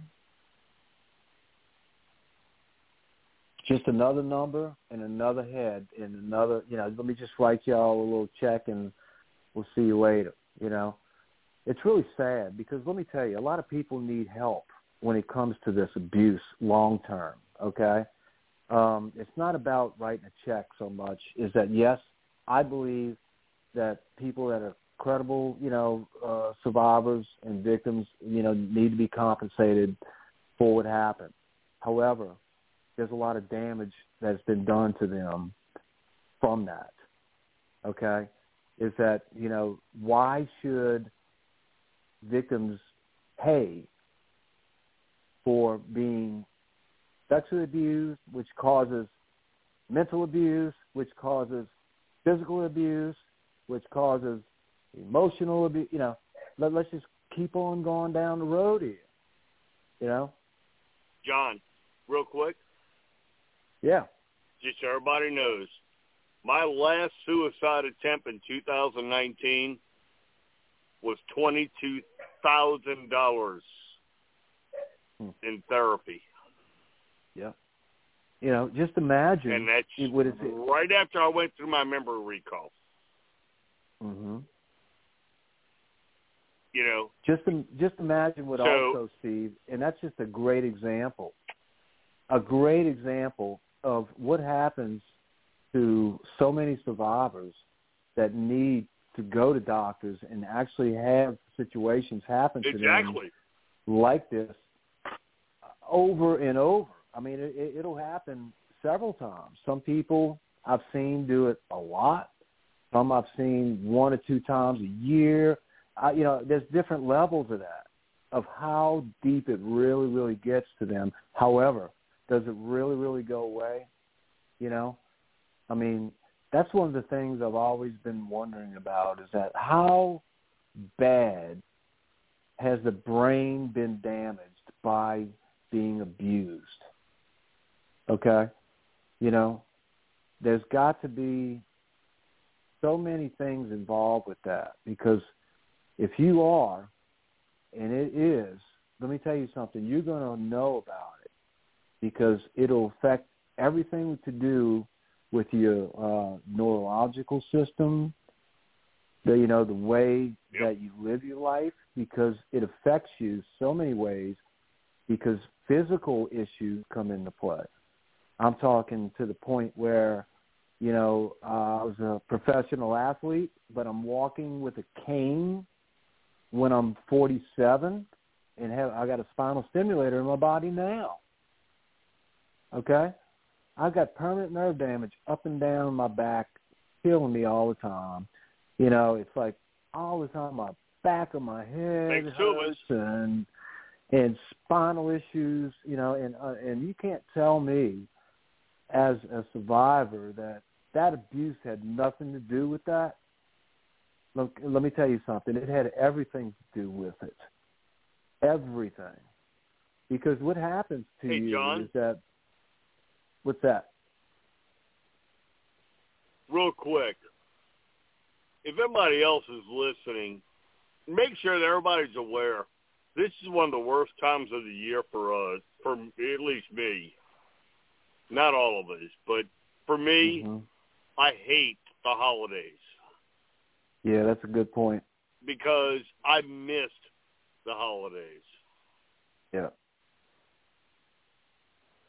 Just another number and another head and another. You know, let me just write y'all a little check and we'll see you later. You know, it's really sad because let me tell you, a lot of people need help. when it comes to this abuse long term. Okay, um, it's not about writing a check so much. Is that yes, I believe that people that are credible, you know, uh, survivors and victims, you know, need to be compensated for what happened. However, there's a lot of damage that's been done to them from that. Okay, is that you know why should victims pay for being sexually abused, which causes mental abuse, which causes physical abuse, which causes emotional abuse. You know, let, let's just keep on going down the road here. You know, John, real quick. Yeah. Just so everybody knows, my last suicide attempt in 2019 was twenty-two thousand dollars Hmm. in therapy, Yeah. You know, just imagine and that's it- what is it? right after I went through my memory recall. hmm You know, Just just imagine what So- also, Steve, and that's just a great example, a great example of what happens to so many survivors that need to go to doctors and actually have situations happen to them exactly. like this over and over. I mean, it, it- it'll happen several times. Some people I've seen do it a lot. Some I've seen one or two times a year. I, you know, there's different levels of that, of how deep it really, really gets to them. However, does it really, really go away? You know, I mean, that's one of the things I've always been wondering about is that how bad has the brain been damaged by being abused? Okay? You know, there's got to be so many things involved with that because if you are, and it is, let me tell you something, you're going to know about it because it'll affect everything to do with your uh, neurological system, the you know the way Yep. that you live your life because it affects you so many ways because physical issues come into play. I'm talking to the point where you know uh, I was a professional athlete, but I'm walking with a cane when I'm 47 and have I got a spinal stimulator in my body now. Okay? I've got permanent nerve damage up and down my back, killing me all the time. You know, it's like all the time my back of my head Makes two of us. hurts and and spinal issues, you know, and uh, and you can't tell me as a survivor that that abuse had nothing to do with that. Look, let me tell you something. It had everything to do with it. Everything. Because what happens to Hey, you John? is that what's that? real quick, if everybody else is listening, make sure that everybody's aware. This is one of the worst times of the year for us, for at least me. Not all of us, but for me, Mhm. I hate the holidays Yeah, that's a good point. because I missed the holidays. Yeah.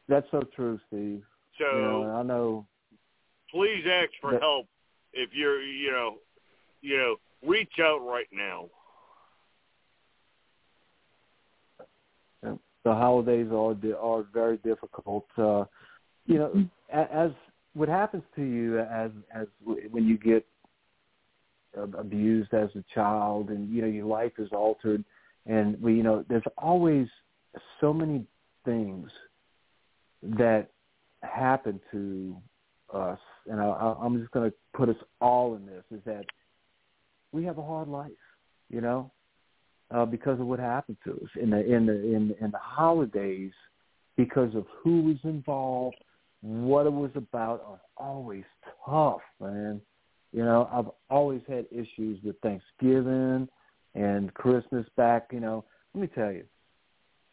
That's so true, Steve. So you know, I know please ask for But- help if you're, you know, you know, reach out right now. the holidays are are very difficult. Uh, you know, as what happens to you as as when you get abused as a child, and you know your life is altered, and we, you know, there's always so many things that happen to us, and I- I'm just going to put us all in this: is that we have a hard life, you know, uh, because of what happened to us in the in the in in the holidays, because of who was involved, what it was about, are always tough, man. You know, I've always had issues with Thanksgiving and Christmas back. You know, let me tell you,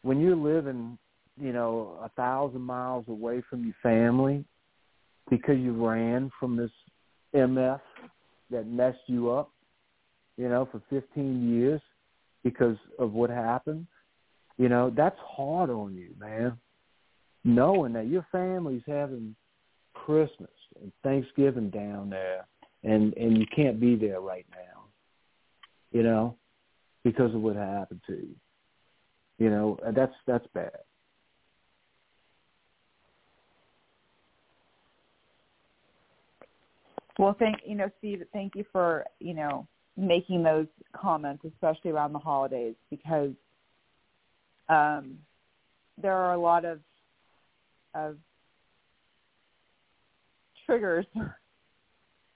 when you're living, you know, a thousand miles away from your family because you ran from this MF that messed you up, you know, for 15 years because of what happened, You know, that's hard on you, man. Knowing that your family's having Christmas and Thanksgiving down there and and you can't be there right now. You know, because of what happened to you. You know, that's that's bad. Well, thank you know, Steve. Thank you for you know making those comments, especially around the holidays, because um, there are a lot of of triggers.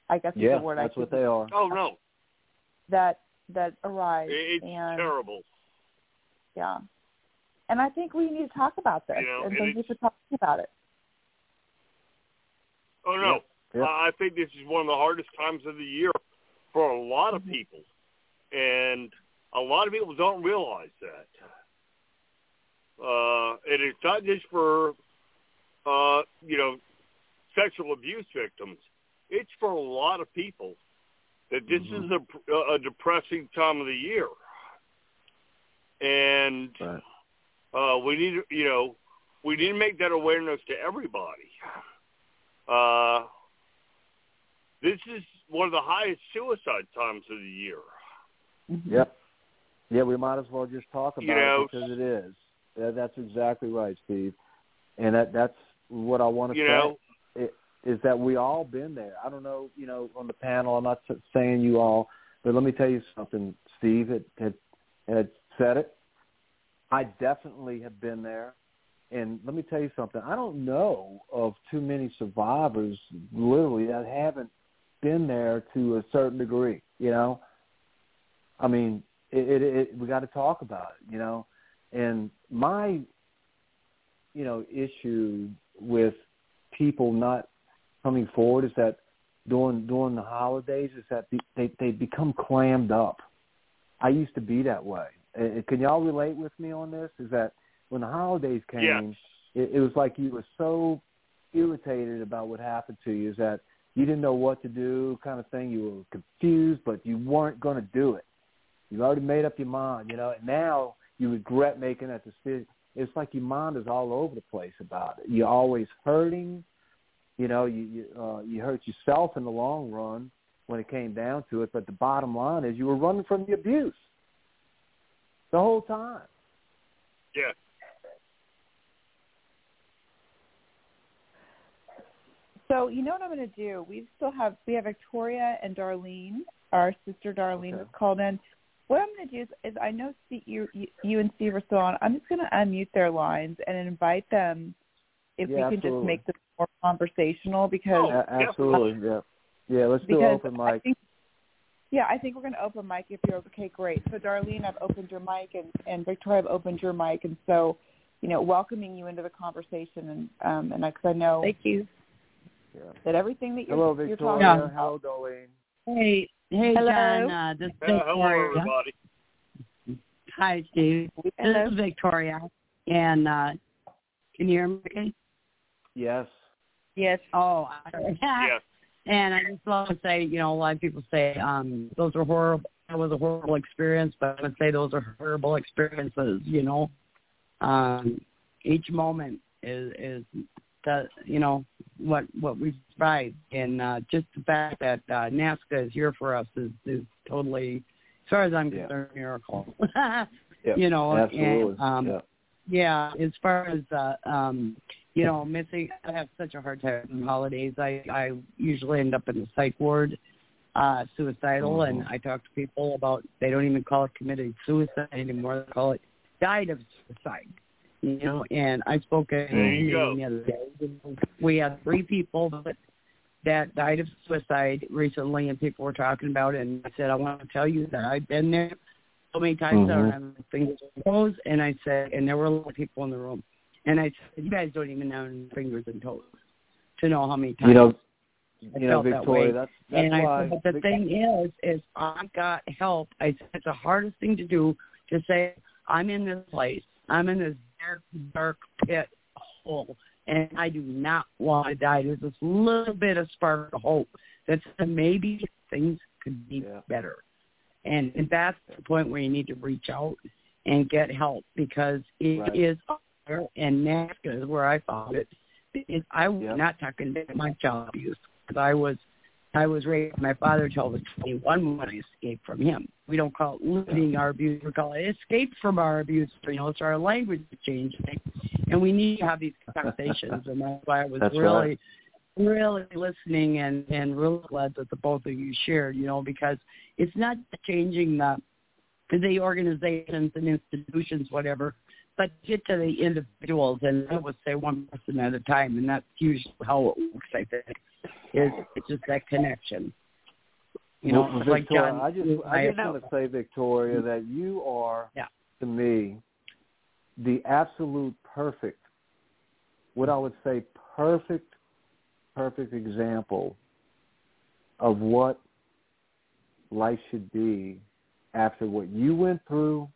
I guess yeah, is the word that's I what they are. Oh no, that that arise. it's and, terrible. Yeah, and I think we need to talk about this. You know, and and thank you it's- for talking about it. Oh no, Yep. I think this is one of the hardest times of the year for a lot of Mhm. people, and a lot of people don't realize that. Uh, and it's not just for, uh, you know, sexual abuse victims. It's for a lot of people that this Mhm. is a, a depressing time of the year, and Right. uh, we need to, you know, we need to make that awareness to everybody. Uh, this is one of the highest suicide times of the year. Mhm. Yep. Yeah, we might as well just talk about You know, it because it is. Yeah, that's exactly right, Steve. And that that's what I want to You say know, is that we all been there. I don't know, you know, on the panel. I'm not saying you all, but let me tell you something. Steve had had, had said it. I definitely have been there. And let me tell you something. I don't know of too many survivors, literally, that haven't been there to a certain degree. You know, I mean, it, it, it we got to talk about it. You know, and my, you know, issue with people not coming forward is that during during the holidays is that they they become clammed up. I used to be that way. Uh, Can y'all relate with me on this? Is that when the holidays came, Yes. it, it was like you were so irritated about what happened to you is that you didn't know what to do, kind of thing. You were confused, but you weren't going to do it. You already made up your mind, you know. And now you regret making that decision. It's like your mind is all over the place about it. You're always hurting. You know, you you, uh, you hurt yourself in the long run when it came down to it. But the bottom line is you were running from the abuse the whole time. yeah, So you know what I'm going to do? We still have we have Victoria and Darlene, our sister Darlene, Okay. has called in. What I'm going to do is, is I know Steve, you, you you and Steve are still on. I'm just going to unmute their lines and invite them if Yeah, we can absolutely. just make this more conversational because Oh, A- absolutely, yeah, yeah. Let's do because open I mic. think, yeah, I think we're going to open mic if you're okay. Great. So Darlene, I've opened your mic, and and Victoria, I've opened your mic, and so you know, welcoming you into the conversation, and um, and because I know Thank you. Yeah. that everything that you're, Hello, you're Victoria. talking Yeah. Hello. Darlene. Hey, hey, Hello. John. Uh, this is Uh, hello everybody. Hi, Steve. Hello. This is Victoria. And uh, can you hear me? okay? Yes. Yes. Oh, Yes. And I just want to say, you know, a lot of people say um, those are horrible. That was a horrible experience, but I would say those are horrible experiences. You know, um, each moment is is the you know what what we survived, and uh, just the fact that uh, NAASCA is here for us is is totally, as far as I'm Yeah. concerned, a miracle. Yep. You know, Absolutely. and um, yeah. yeah, as far as uh, um, you know, missing, I have such a hard time on holidays. I I usually end up in the psych ward, uh, suicidal, Mhm. and I talk to people about they don't even call it committed suicide anymore. They call it died of suicide. You know, and I spoke at the other day. We had three people that that died of suicide recently, and people were talking about it. And I said, I want to tell you that I've been there so many times. I don't have my fingers and toes. And I said, and there were a lot of people in the room. And I said, you guys don't even have fingers and toes to know how many times. You know, I you know, felt that Victoria. That's that's and I why. said, but the thing is, is I got help. I said it's the hardest thing to do to say I'm in this place. I'm in this dark, dark pit hole, and I do not want to die. There's this little bit of spark of hope that maybe things could be Yeah. better, and and that's the point where you need to reach out and get help because it Right. is up there, and NAASCA is where I found it. It, I was Yep. not talking about my child abuse because I was I was raised by my father till I was 21 when I escaped from him. We don't call it losing our abuse; we call it escape from our abuse. You know, it's our language changing, and we need to have these conversations. and that's why I was That's really, right. really listening and and really glad that the both of you shared. You know, because it's not changing the the organizations and institutions, whatever, but get to the individuals, and I would say one person at a time, and that's usually how it works. I think is it's just that connection. You know, Well, like Victoria, John. I just I just want to say, Victoria, that you are Yeah. to me the absolute perfect, what I would say, perfect, perfect example of what life should be after what you went through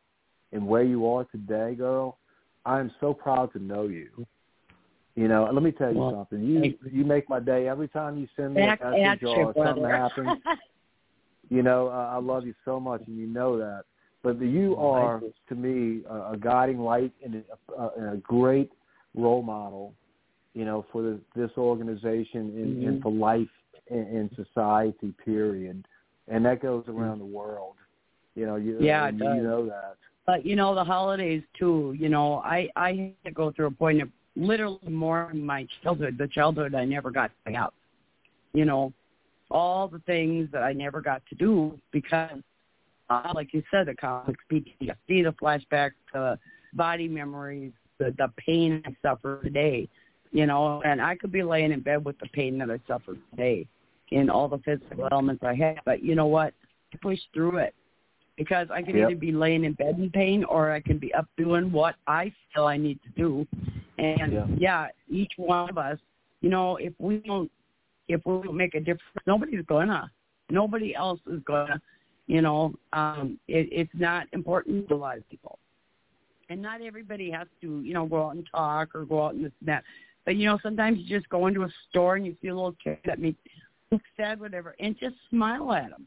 and where you are today, girl. I'm so proud to know you. You know, let me tell you Well, something. You thank you make my day every time you send me back a message you, or something brother. happens. You know, uh, I love you so much, and you know that. But you are, you. to me, a, a guiding light and a, a, and a great role model. You know, for the, this organization and, and Mhm. for life in, in society. Period. And that goes around the world. You know, you, Yeah, it you know that. But you know, the holidays too. You know, I I had to go through a point of literally mourning my childhood, the childhood I never got to have. You know, all the things that I never got to do because, uh, like you said, the complex PTSD, the flashbacks, the body memories, the the pain I suffer today. You know, and I could be laying in bed with the pain that I suffer today, in all the physical elements I have. But you know what? I push through it because I can Yep. either be laying in bed in pain or I can be up doing what I feel I need to do. And Yeah. yeah, each one of us, you know, if we don't if we don't make a difference, nobody's gonna. Nobody else is gonna. You know, um, it, it's not important to a lot of people, and not everybody has to, you know, go out and talk or go out and this and that. But you know, sometimes you just go into a store and you see a little kid that makes look sad, whatever, and just smile at them.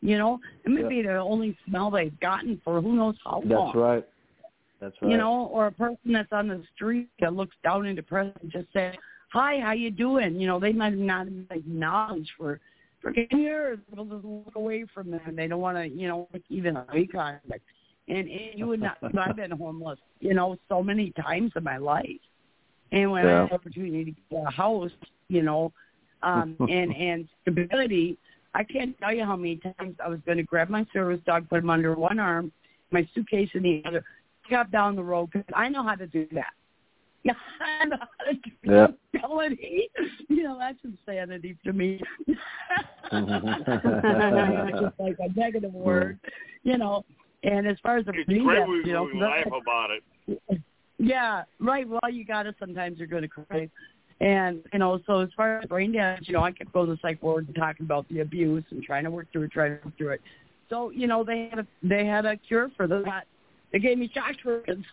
You know, it may Yeah. be the only smell they've gotten for who knows how long. That's right. That's right. You know, or a person that's on the street that looks down and depressed and just say, "Hi, how you doing?" You know, they might not have acknowledged for for years. They'll just look away from them. They don't want to, you know, even eye contact. And, and you would not. I've been homeless, you know, so many times in my life. And when I had the opportunity to get a house, you know, um, and and stability, I can't tell you how many times I was going to grab my service dog, put him under one arm, my suitcase in the other, got down the road because I know how to do that. Yeah, I know how to do Yeah. stability. You know, that's insanity to me. Just like a negative word, you know. And as far as the It's brain great we, you know, we 'cause I- laugh about it. yeah, right. Well, you got to sometimes you're going to cry. And, you know, so as far as brain damage, you know, I kept going to the psych ward and talking about the abuse and trying to work through it, trying to work through it. So, you know, they had a, they had a cure for that. They gave me shock treatments.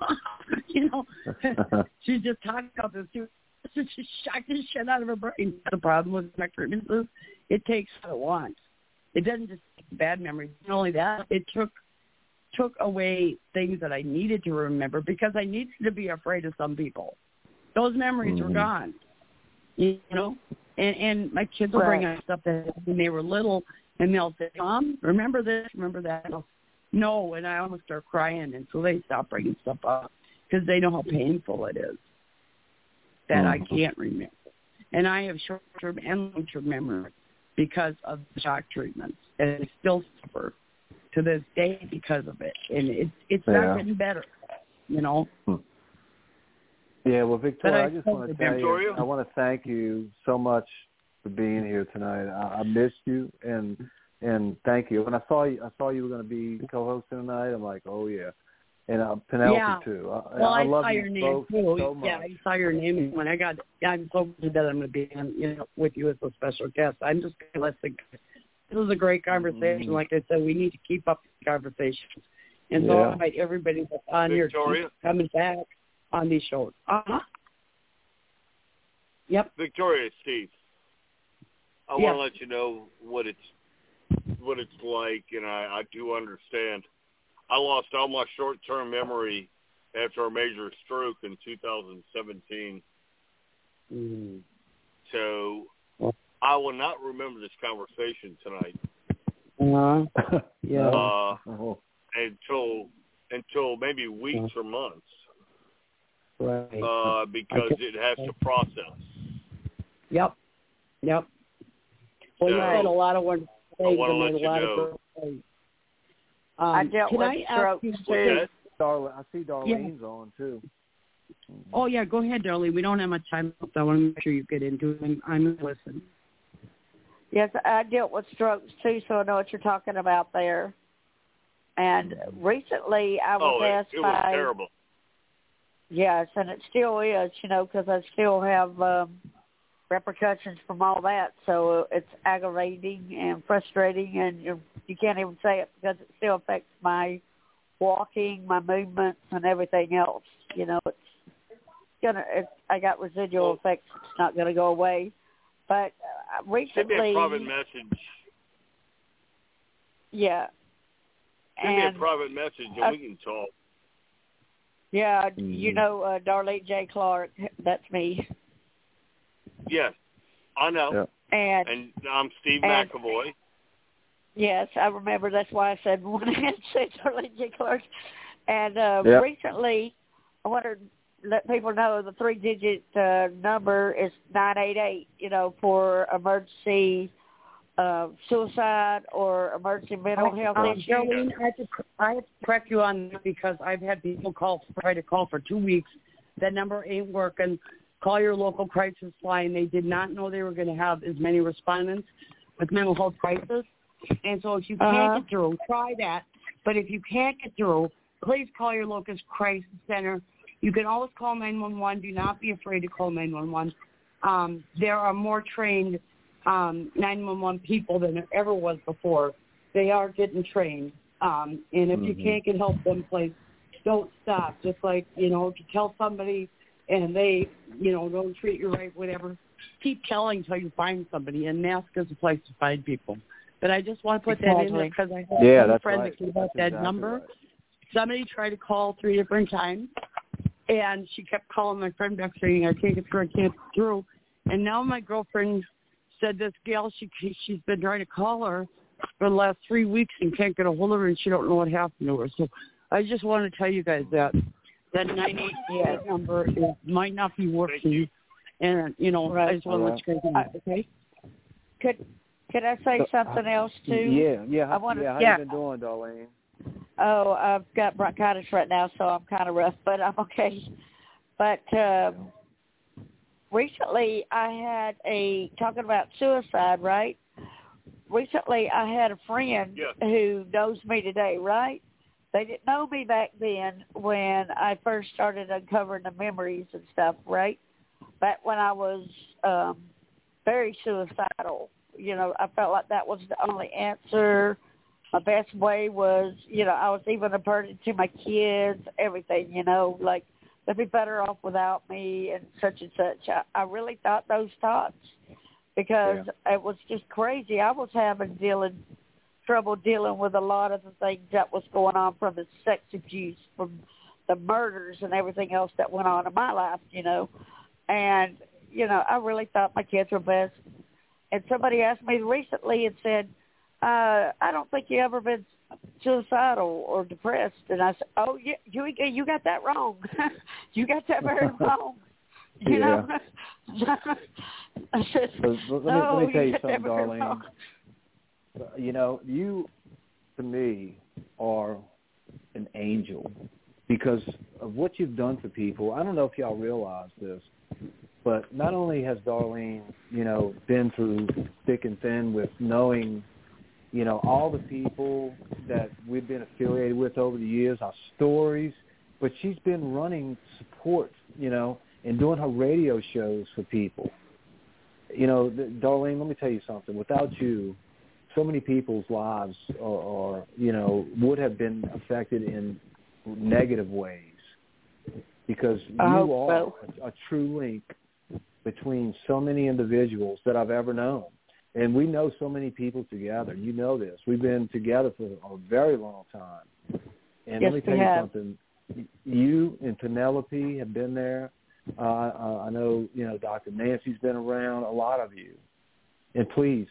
you know, she just talked about this. She, she shocked the shit out of her brain. The problem with shock treatments is it takes what it wants. It doesn't just take bad memories. Not only that, it took took away things that I needed to remember because I needed to be afraid of some people. Those memories were Mhm. gone. You know? And and my kids will bring up stuff that when they were little and they'll say, Mom, remember this, remember that. And I'll, no, and I almost start crying and so they stop bringing stuff up because they know how painful it is that I Mhm. can't remember. And I have short-term and long-term memory because of the shock treatments, and I still suffer to this day because of it. And it's it's Yeah. not getting better, you know. Yeah, well, Victoria, I I, just want to with tell Victoria? you, I want to thank you so much for being here tonight. I, I missed you, and and thank you. When I saw you, I saw you were going to be co-hosting tonight. I'm like, oh yeah, and uh, Penelope Yeah. too. I, Well, I, I, love saw your name too. so yeah, I saw your name, and when I got, I'm so glad that I'm going to be, on, you know, with you as a special guest. I'm just going to listen. This is a great conversation. Mhm. Like I said, we need to keep up the conversations, and so Yeah. I invite everybody that's on here to Victoria? keep coming back on these shows. Uh-huh. Yep. Victoria, Steve, I Yeah. want to let you know what it's what it's like, and I, I do understand. I lost all my short-term memory after a major stroke in 2017. Mm. So I will not remember this conversation tonight Uh, yeah. uh, oh, until until maybe weeks or months right. uh, because it has to process. Yep. Yep. Well, you So, had a lot of ones I wanna let you lot know. of good points. Um, I dealt can with I ask you, too. Yes. I see Darlene's on too. Oh yeah, go ahead, Darlene. We don't have much time left. I want to make sure you get into it. I'm, I'm listening. Yes, I dealt with strokes too, so I know what you're talking about there. And recently, I was Oh, asked it was by terrible. yes, and it still is, you know, because I still have um, repercussions from all that. So it's aggravating and frustrating, and you you can't even say it because it still affects my walking, my movements, and everything else. You know, it's gonna. It's, I got residual effects. It's not going to go away. But uh, Send me a private message. yeah, Send me a private message and uh, we can talk. yeah, you know, uh, Darlene J. Clark. That's me. Yes, I know. Yeah. And And I'm Steve And- McAvoy. Yes, I remember. That's why I said one and said Darlene J. Clark. And uh, Yep. recently, I wanted to let people know the three-digit uh, number is nine eight eight. You know, for emergency uh, suicide or emergency mental health Um, issues. Darlene, I have, to, I have to correct you on that because I've had people call, try to call for two weeks. That number ain't working. Call your local crisis line. They did not know they were going to have as many respondents with mental health crisis. And so if you can't Uh-huh. get through, try that. But if you can't get through, please call your local crisis center. You can always call 911. Do not be afraid to call 911. Um, there are more trained um, 911 people than there ever was before. They are getting trained. Um, and if you Mhm. can't get help someplace, don't stop. Just like, you know, if you tell somebody and they, you know, don't treat you right, whatever, keep telling until you find somebody. And NAASCA is a place to find people. But I just want to put that in there because I have Yeah, one that's friend right. that gave That's out that exactly number right. somebody tried to call three different times, and she kept calling my friend back saying, "I can't get through, I can't get through." And now my girlfriend said this gal she she's been trying to call her for the last three weeks and can't get a hold of her, and she don't know what happened to her. So I just want to tell you guys that that nine eight Yeah. eight number is, might not be working, and you know I Right. just want to let you guys know. Okay. Could could I say So, something else too? Yeah, yeah. I wanna- yeah, how yeah. you been doing, Darlene? Oh, I've got bronchitis right now, so I'm kind of rough, but I'm okay. But um, recently, I had a talking about suicide. Right? Recently, I had a friend Yes. who knows me today. Right? They didn't know me back then when I first started uncovering the memories and stuff. Right? Back when I was um, very suicidal. You know, I felt like that was the only answer my best way was, you know, I was even a burden to my kids, everything, you know, like they'd be better off without me and such and such. I, I really thought those thoughts because it was just crazy. I was having dealing trouble dealing with a lot of the things that was going on from the sex abuse, from the murders and everything else that went on in my life, you know. And, you know, I really thought my kids were best. And somebody asked me recently and said, uh, I don't think you ever been suicidal or depressed. And I said, oh, you you, you got that wrong. you got that very wrong. You know. I said, So, let me, no, let me tell you that something, Darlene. wrong. You know, you to me are an angel because of what you've done for people. I don't know if y'all realize this, but not only has Darlene, you know, been through thick and thin with knowing, you know, all the people that we've been affiliated with over the years, our stories, but she's been running support, you know, and doing her radio shows for people. You know, Darlene, let me tell you something. Without you, so many people's lives are, are, you know, would have been affected in negative ways because you hope are so. a, a true link between so many individuals that I've ever known. And we know so many people together. You know this. We've been together for a very long time. And yes, let me tell you have. something. You and Penelope have been there. Uh, I know, you know, Dr. Nancy's been around. A lot of you, and please,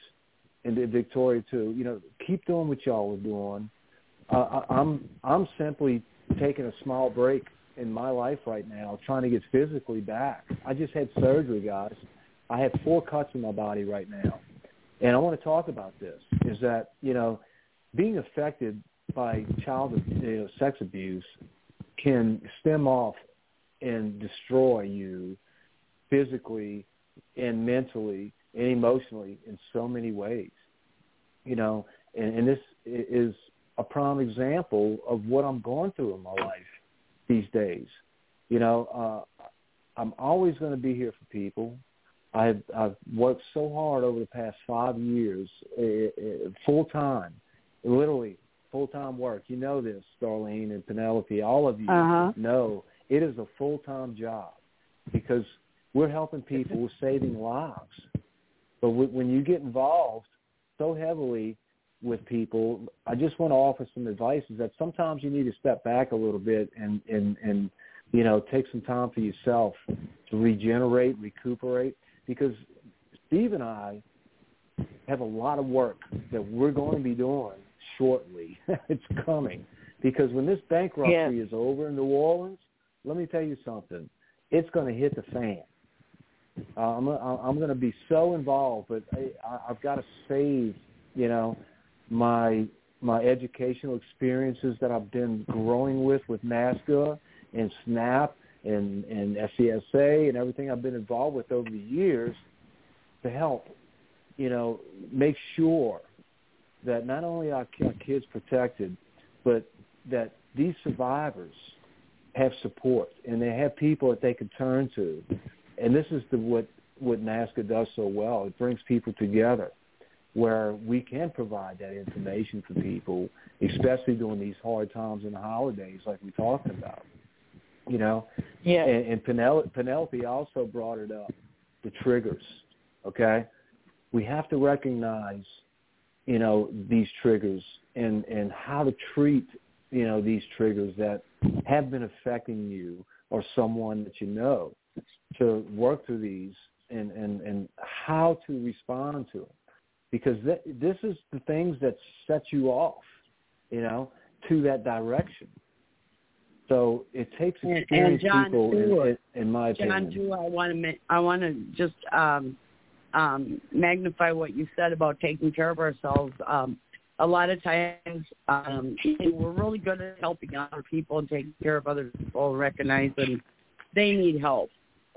and Victoria too. You know, keep doing what y'all are doing. Uh, I, I'm I'm simply taking a small break in my life right now, trying to get physically back. I just had surgery, guys. I have four cuts in my body right now, and I want to talk about this. Is that you know, being affected by child you know, sex abuse can stem off and destroy you physically and mentally and emotionally in so many ways. You know, and, and this is a prime example of what I'm going through in my life these days. You know, uh, I'm always going to be here for people. I've, I've worked so hard over the past five years, uh, uh, full time, literally full time work. You know this, Darlene and Penelope. All of you uh-huh. know it is a full time job because we're helping people, we're saving lives. But when you get involved so heavily with people, I just want to offer some advice is that sometimes you need to step back a little bit and, and, and you know, take some time for yourself to regenerate, recuperate, because Steve and I have a lot of work that we're going to be doing shortly. it's coming because when this bankruptcy yes. is over in New Orleans, let me tell you something. It's going to hit the fan. Uh, I'm I'm going to be so involved, but I, I've got to save, you know, my my educational experiences that I've been growing with with NAASCA and SNAP and and SCSA and everything I've been involved with over the years to help, you know, make sure that not only are our kids protected, but that these survivors have support and they have people that they can turn to. And this is the what what NAASCA does so well. It brings people together where we can provide that information for people, especially during these hard times and the holidays like we talked about. You know? Yeah. And, and Penelope, Penelope also brought it up, the triggers. Okay? We have to recognize, you know, these triggers and, and how to treat, you know, these triggers that have been affecting you or someone that you know to work through these and, and, and how to respond to them. Because th- this is the things that set you off, you know, to that direction. So it takes experienced and John, people, too, in, in, in my John, opinion. too, I want to I want to just um, um, magnify what you said about taking care of ourselves. Um, a lot of times um, we're really good at helping other people and taking care of other people, recognizing they need help.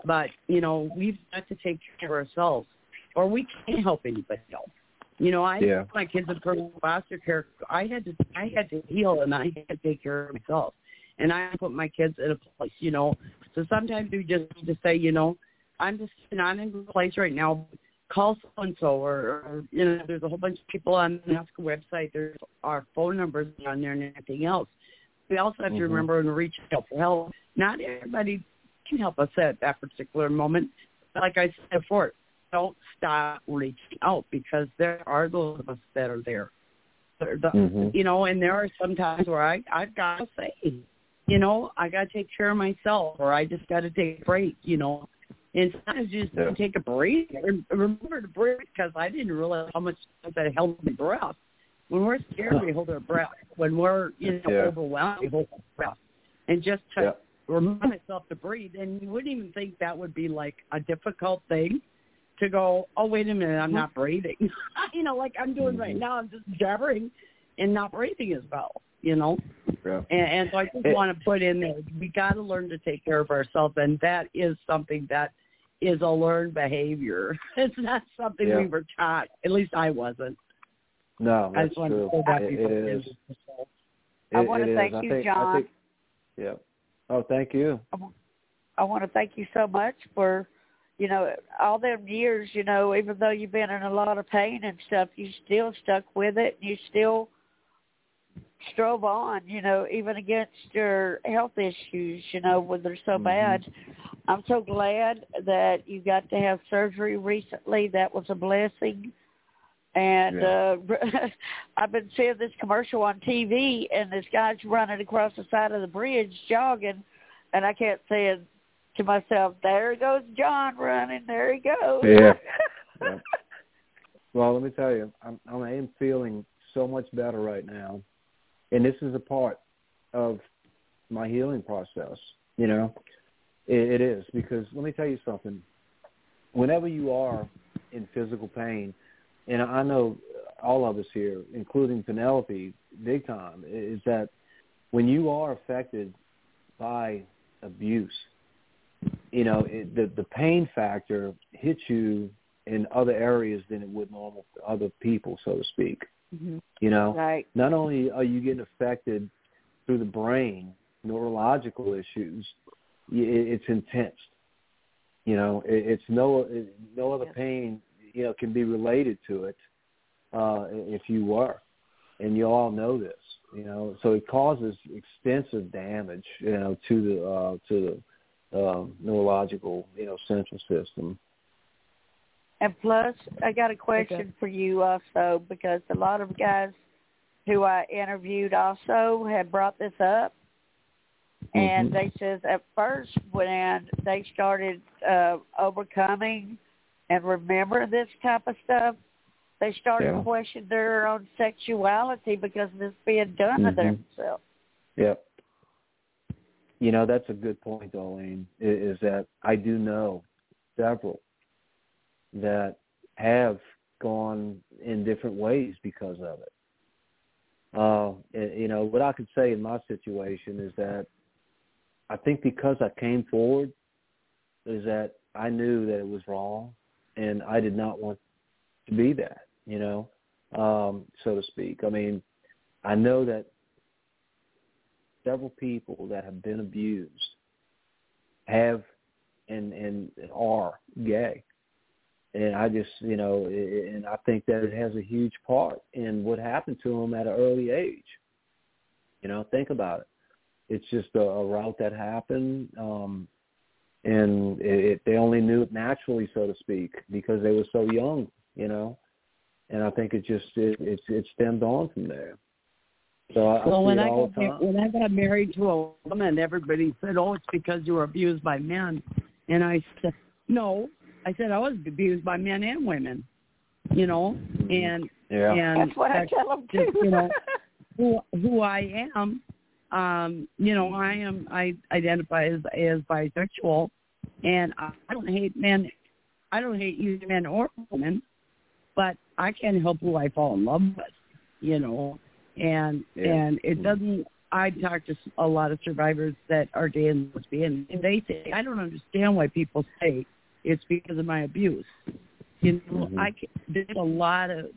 But you know, we've got to take care of ourselves, or we can't help anybody else. You know, I Yeah. my kids in permanent foster care. I had to I had to heal and I had to take care of myself, and I put my kids in a place. You know, so sometimes we just need to say, you know, I'm just not in a place right now. Call so and so, or, you know, there's a whole bunch of people on the NAASCA website. There's our phone numbers on there and everything else. We also have Mhm. to remember and reach out for help. Not everybody can help us at that particular moment. Like I said before, don't stop reaching out because there are those of us that are there. The- Mhm. You know, and there are some times where I I've got to say, you know, I got to take care of myself, or I just got to take a break. You know, and sometimes you just Yeah. take a break. Remember to breathe because I didn't realize how much that held my breath. When we're scared, we hold our breath. When we're you know Yeah. overwhelmed, we hold our breath. And just to Yeah. Remind myself to breathe, and you wouldn't even think that would be like a difficult thing to go, oh, wait a minute, I'm not breathing. you know, like I'm doing right Mhm. now, I'm just jabbering and not breathing as well, you know. Yeah. And, and so I just It- want to put in there, we got to learn to take care of ourselves, and that is something that is a learned behavior. It's not something Yeah. we were taught. At least I wasn't. No, I that's just wanted true. to say that It- before it the is. end of the show. I wanna thank I you, think, I John. think, yeah. Oh, thank you. I want to thank you so much for, you know, all them years. You know, even though you've been in a lot of pain and stuff, you still stuck with it. You still strove on. You know, even against your health issues. You know, when they're so Mhm. bad. I'm so glad that you got to have surgery recently. That was a blessing. And Yeah. uh I've been seeing this commercial on TV, and this guy's running across the side of the bridge jogging, and I kept saying to myself, "There goes John running. There he goes." Yeah. Yeah. Well, let me tell you, I'm I am feeling so much better right now, and this is a part of my healing process. You know, it, it is because let me tell you something. Whenever you are in physical pain, and I know all of us here, including Penelope, big time, is that when you are affected by abuse, you know, it, the the pain factor hits you in other areas than it would normal other people, so to speak. Mhm. You know, Right. not only are you getting affected through the brain, neurological issues, it, it's intense. You know, it, it's no it, no other Yes. pain you know can be related to it uh, if you were, and you all know this. You know, so it causes extensive damage, you know, to the uh, to the um, neurological you know central system. And plus, I got a question for you also because a lot of guys who I interviewed also had brought this up, and Mhm. they says at first when they started uh, overcoming and remember this type of stuff, they started Yeah. to question their own sexuality because of this being done to Mhm. themselves. Yep. You know, that's a good point, Darlene, is that I do know several that have gone in different ways because of it. Uh, you know, what I could say in my situation is that I think because I came forward is that I knew that it was wrong and I did not want to be that, you know, um, so to speak. I mean, I know that several people that have been abused have and and are gay. And i just you know and i think that it has a huge part in what happened to them at an early age. You know think about it. It's just a, a route that happened um and it, it they only knew it naturally so to speak because they were so young you know and i think it just it it's it stemmed on from there so I, well, I when I got the time. when I got married to a woman, everybody said, "Oh, it's because you were abused by men," and I said, "No." I said I was abused by men and women, you know, and yeah and That's what I tell them just, too. you know, who who I am. Um, you know, I am I identify as as bisexual, and I don't hate men. I don't hate either men or women, but I can't help who I fall in love with. You know, and Yeah. and it doesn't. I talk to a lot of survivors that are gay and lesbian, and they say I don't understand why people say it's because of my abuse. You know, Mhm. I ca- there's a lot of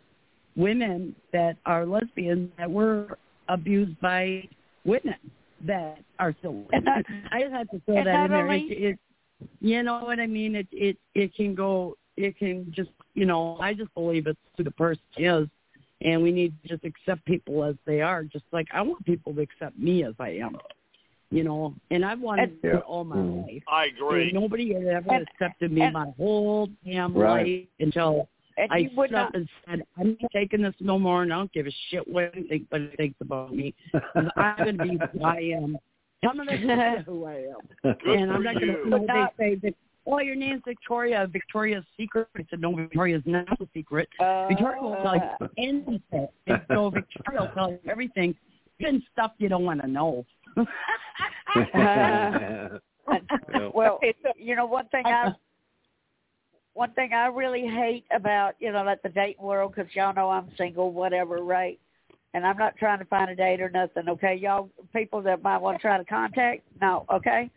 women that are lesbians that were abused by women that are still. And I just have to throw and that in there. It, it, you know what I mean? It it it can go. It can just you know. I just believe it's who the person is, and we need to just accept people as they are. Just like I want people to accept me as I am. You know, and I've wanted Yeah. it all my Mhm. life. I And agree. nobody had ever And- accepted me and- my whole damn Right. life until and I would stood up not and said, I'm not taking this no more, and I don't give a shit what anybody thinks about me. 'Cause I'm going to be who I am. I'm going to tell you who I am. Good and I'm not going to you know, But not- they say, that, oh, your name's Victoria. Victoria's secret. I said, no, Victoria's not a secret. uh, Victoria will tell you anything. And so Victoria will tell you everything, even stuff you don't want to know. Yeah. well, you know, one thing I one thing I really hate about you know like the dating world because y'all know I'm single, whatever, right? And I'm not trying to find a date or nothing. Okay, y'all people that might want to try to contact, no, okay.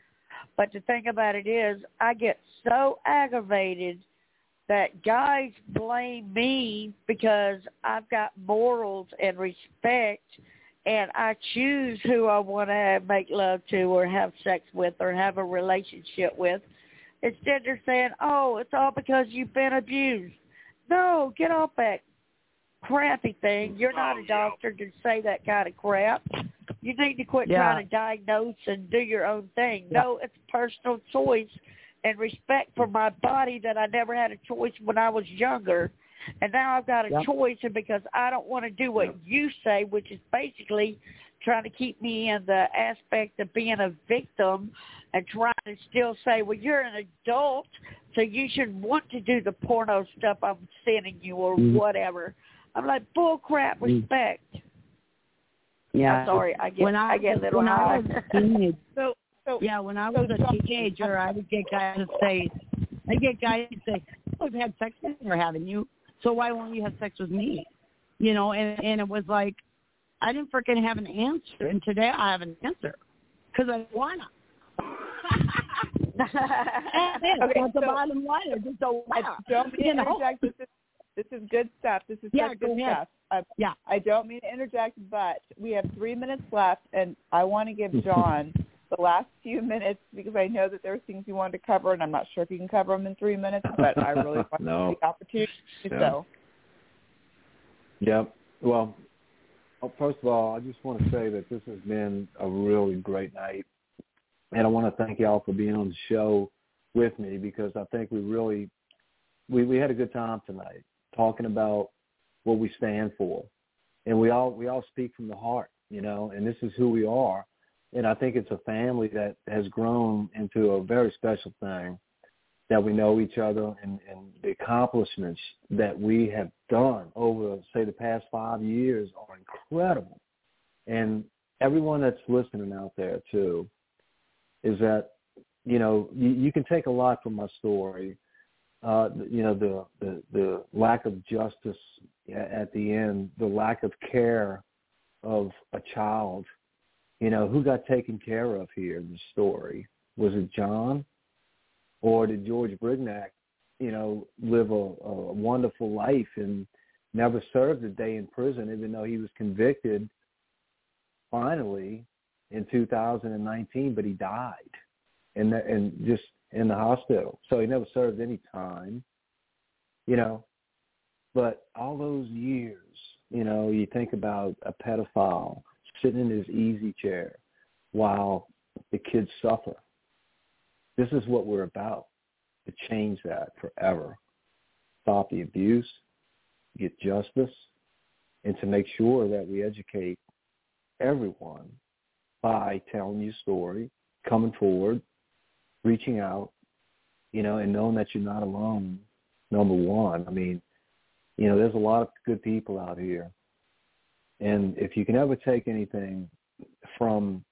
But the thing about it is, I get so aggravated that guys blame me because I've got morals and respect and I choose who I want to make love to or have sex with or have a relationship with. Instead they're saying, oh, it's all because you've been abused. No, get off that crappy thing. You're not Oh, a yeah. doctor to say that kind of crap. You need to quit Yeah. trying to diagnose and do your own thing. No, it's personal choice and respect for my body that I never had a choice when I was younger. And now I've got a Yep. choice, and because I don't want to do what you say, which is basically trying to keep me in the aspect of being a victim and trying to still say, well, you're an adult, so you should want to do the porno stuff I'm sending you or Mhm. whatever. I'm like, bull crap, Mm. respect. Yeah. I'm sorry, I get when I, I get a little when I was high. a teenager, So, so yeah, when I So was a teenager, I would get guys to say, I get guys to say, "Oh, "I've had sex with you, or haven't you? So why won't you have sex with me?" You know, and and it was like, I didn't freaking have an answer, and today I have an answer because I wanna. Okay, That's the bottom line. I just don't wanna. don't mean You to know? interject. This is this is good stuff. This is Yeah, such good ahead. stuff. Uh, Yeah. I don't mean to interject, but we have three minutes left, and I want to give John the last few minutes because I know that there are things you wanted to cover, and I'm not sure if you can cover them in three minutes, but I really want No. the opportunity to do Yeah. so. Yep. Well, well, first of all, I just want to say that this has been a really great night, and I want to thank y'all for being on the show with me because I think we really we we had a good time tonight talking about what we stand for, and we all we all speak from the heart, you know, and this is who we are, and I think it's a family that has grown into a very special thing that we know each other and, and the accomplishments that we have done over, say, the past five years are incredible. And everyone that's listening out there, too, is that, you know, you, you can take a lot from my story. Uh, you know, the, the, the lack of justice at the end, the lack of care of a child, you know, who got taken care of here in the story? Was it John? or did George Brignac, you know, live a, a wonderful life and never served a day in prison, even though he was convicted finally in 2019, but he died and and just in the hospital, so he never served any time, you know. But all those years, you know, you think about a pedophile sitting in his easy chair while the kids suffer this is what we're about, to change that forever. Stop the abuse, get justice, and to make sure that we educate everyone by telling your story, coming forward, reaching out, you know, and knowing that you're not alone, number one. I mean, you know, there's a lot of good people out here. And if you can ever take anything from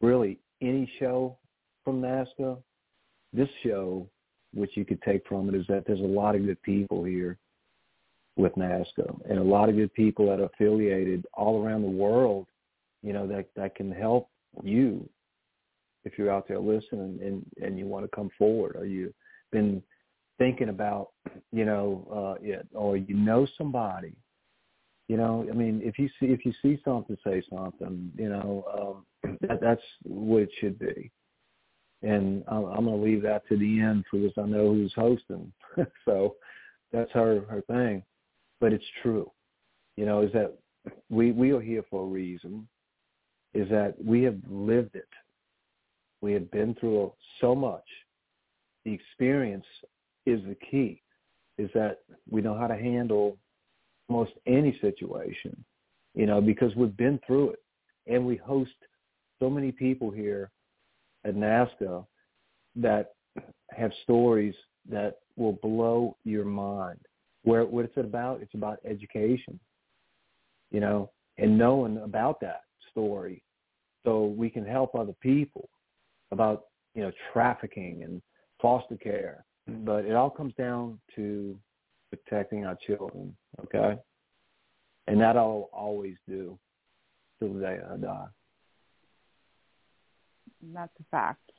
really any show from NAASCA, this show, which you could take from it, is that there's a lot of good people here with NAASCA and a lot of good people that are affiliated all around the world, you know, that, that can help you if you're out there listening and, and you want to come forward. Or you've been thinking about, you know, uh, yeah, or you know somebody, you know, I mean, if you see, if you see something, say something, you know, um, that, that's what it should be and I'm, I'm going to leave that to the end this. I know who's hosting, so that's her her thing. But it's true, you know, is that we we are here for a reason. Is that we have lived it. We have been through so much. The experience is the key. Is that we know how to handle almost any situation, you know, because we've been through it, and we host so many people here at NAASCA that have stories that will blow your mind. Where what it's about? It's about education, you know, and knowing about that story, so we can help other people about you know trafficking and foster care. But it all comes down to protecting our children, okay? And that I'll always do till the day I die. That's a fact.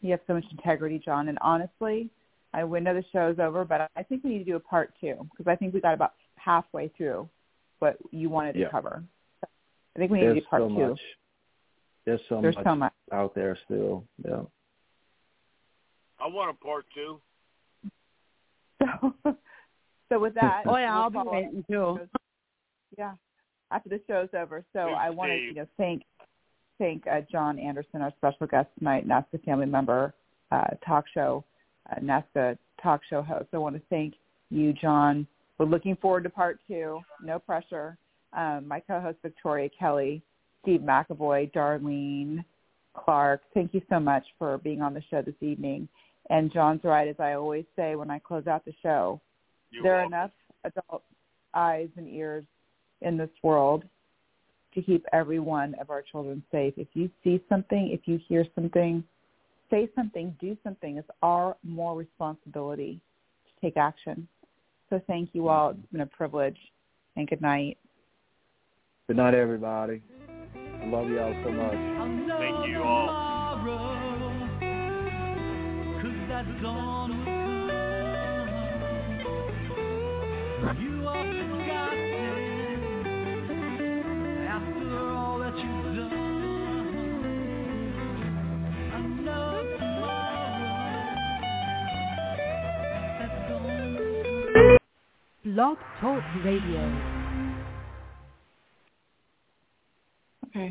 You have so much integrity, John. And honestly, I we know the show's over, but I think we need to do a part two because I think we got about halfway through what you wanted to Yeah. cover. I think we need There's to do part so two. much. There's so There's much so much. out there still. Yeah. I want a part two. So, so with that, Oh yeah, we'll I'll be follow up. waiting too. Yeah, after the show's over. So Good I to want to you. you know thank thank uh, John Anderson, our special guest tonight, NAASCA family member, uh, talk show, uh, NAASCA talk show host. I want to thank you, John. We're looking forward to part two. No pressure. Um, my co-host Victoria Kelly, Steve McAvoy, Darlene Clark. Thank you so much for being on the show this evening. And John's right, as I always say when I close out the show. You're there welcome. are enough adult eyes and ears in this world to keep every one of our children safe. If you see something, if you hear something, say something, do something. It's our more responsibility to take action. So thank you all. It's been a privilege. And good night. Good night, everybody. I love y'all so much. Thank you all. Cause that dawn will come. You are forgotten after all that you've done. I know tomorrow that dawn will come. Blog Talk Radio. Okay.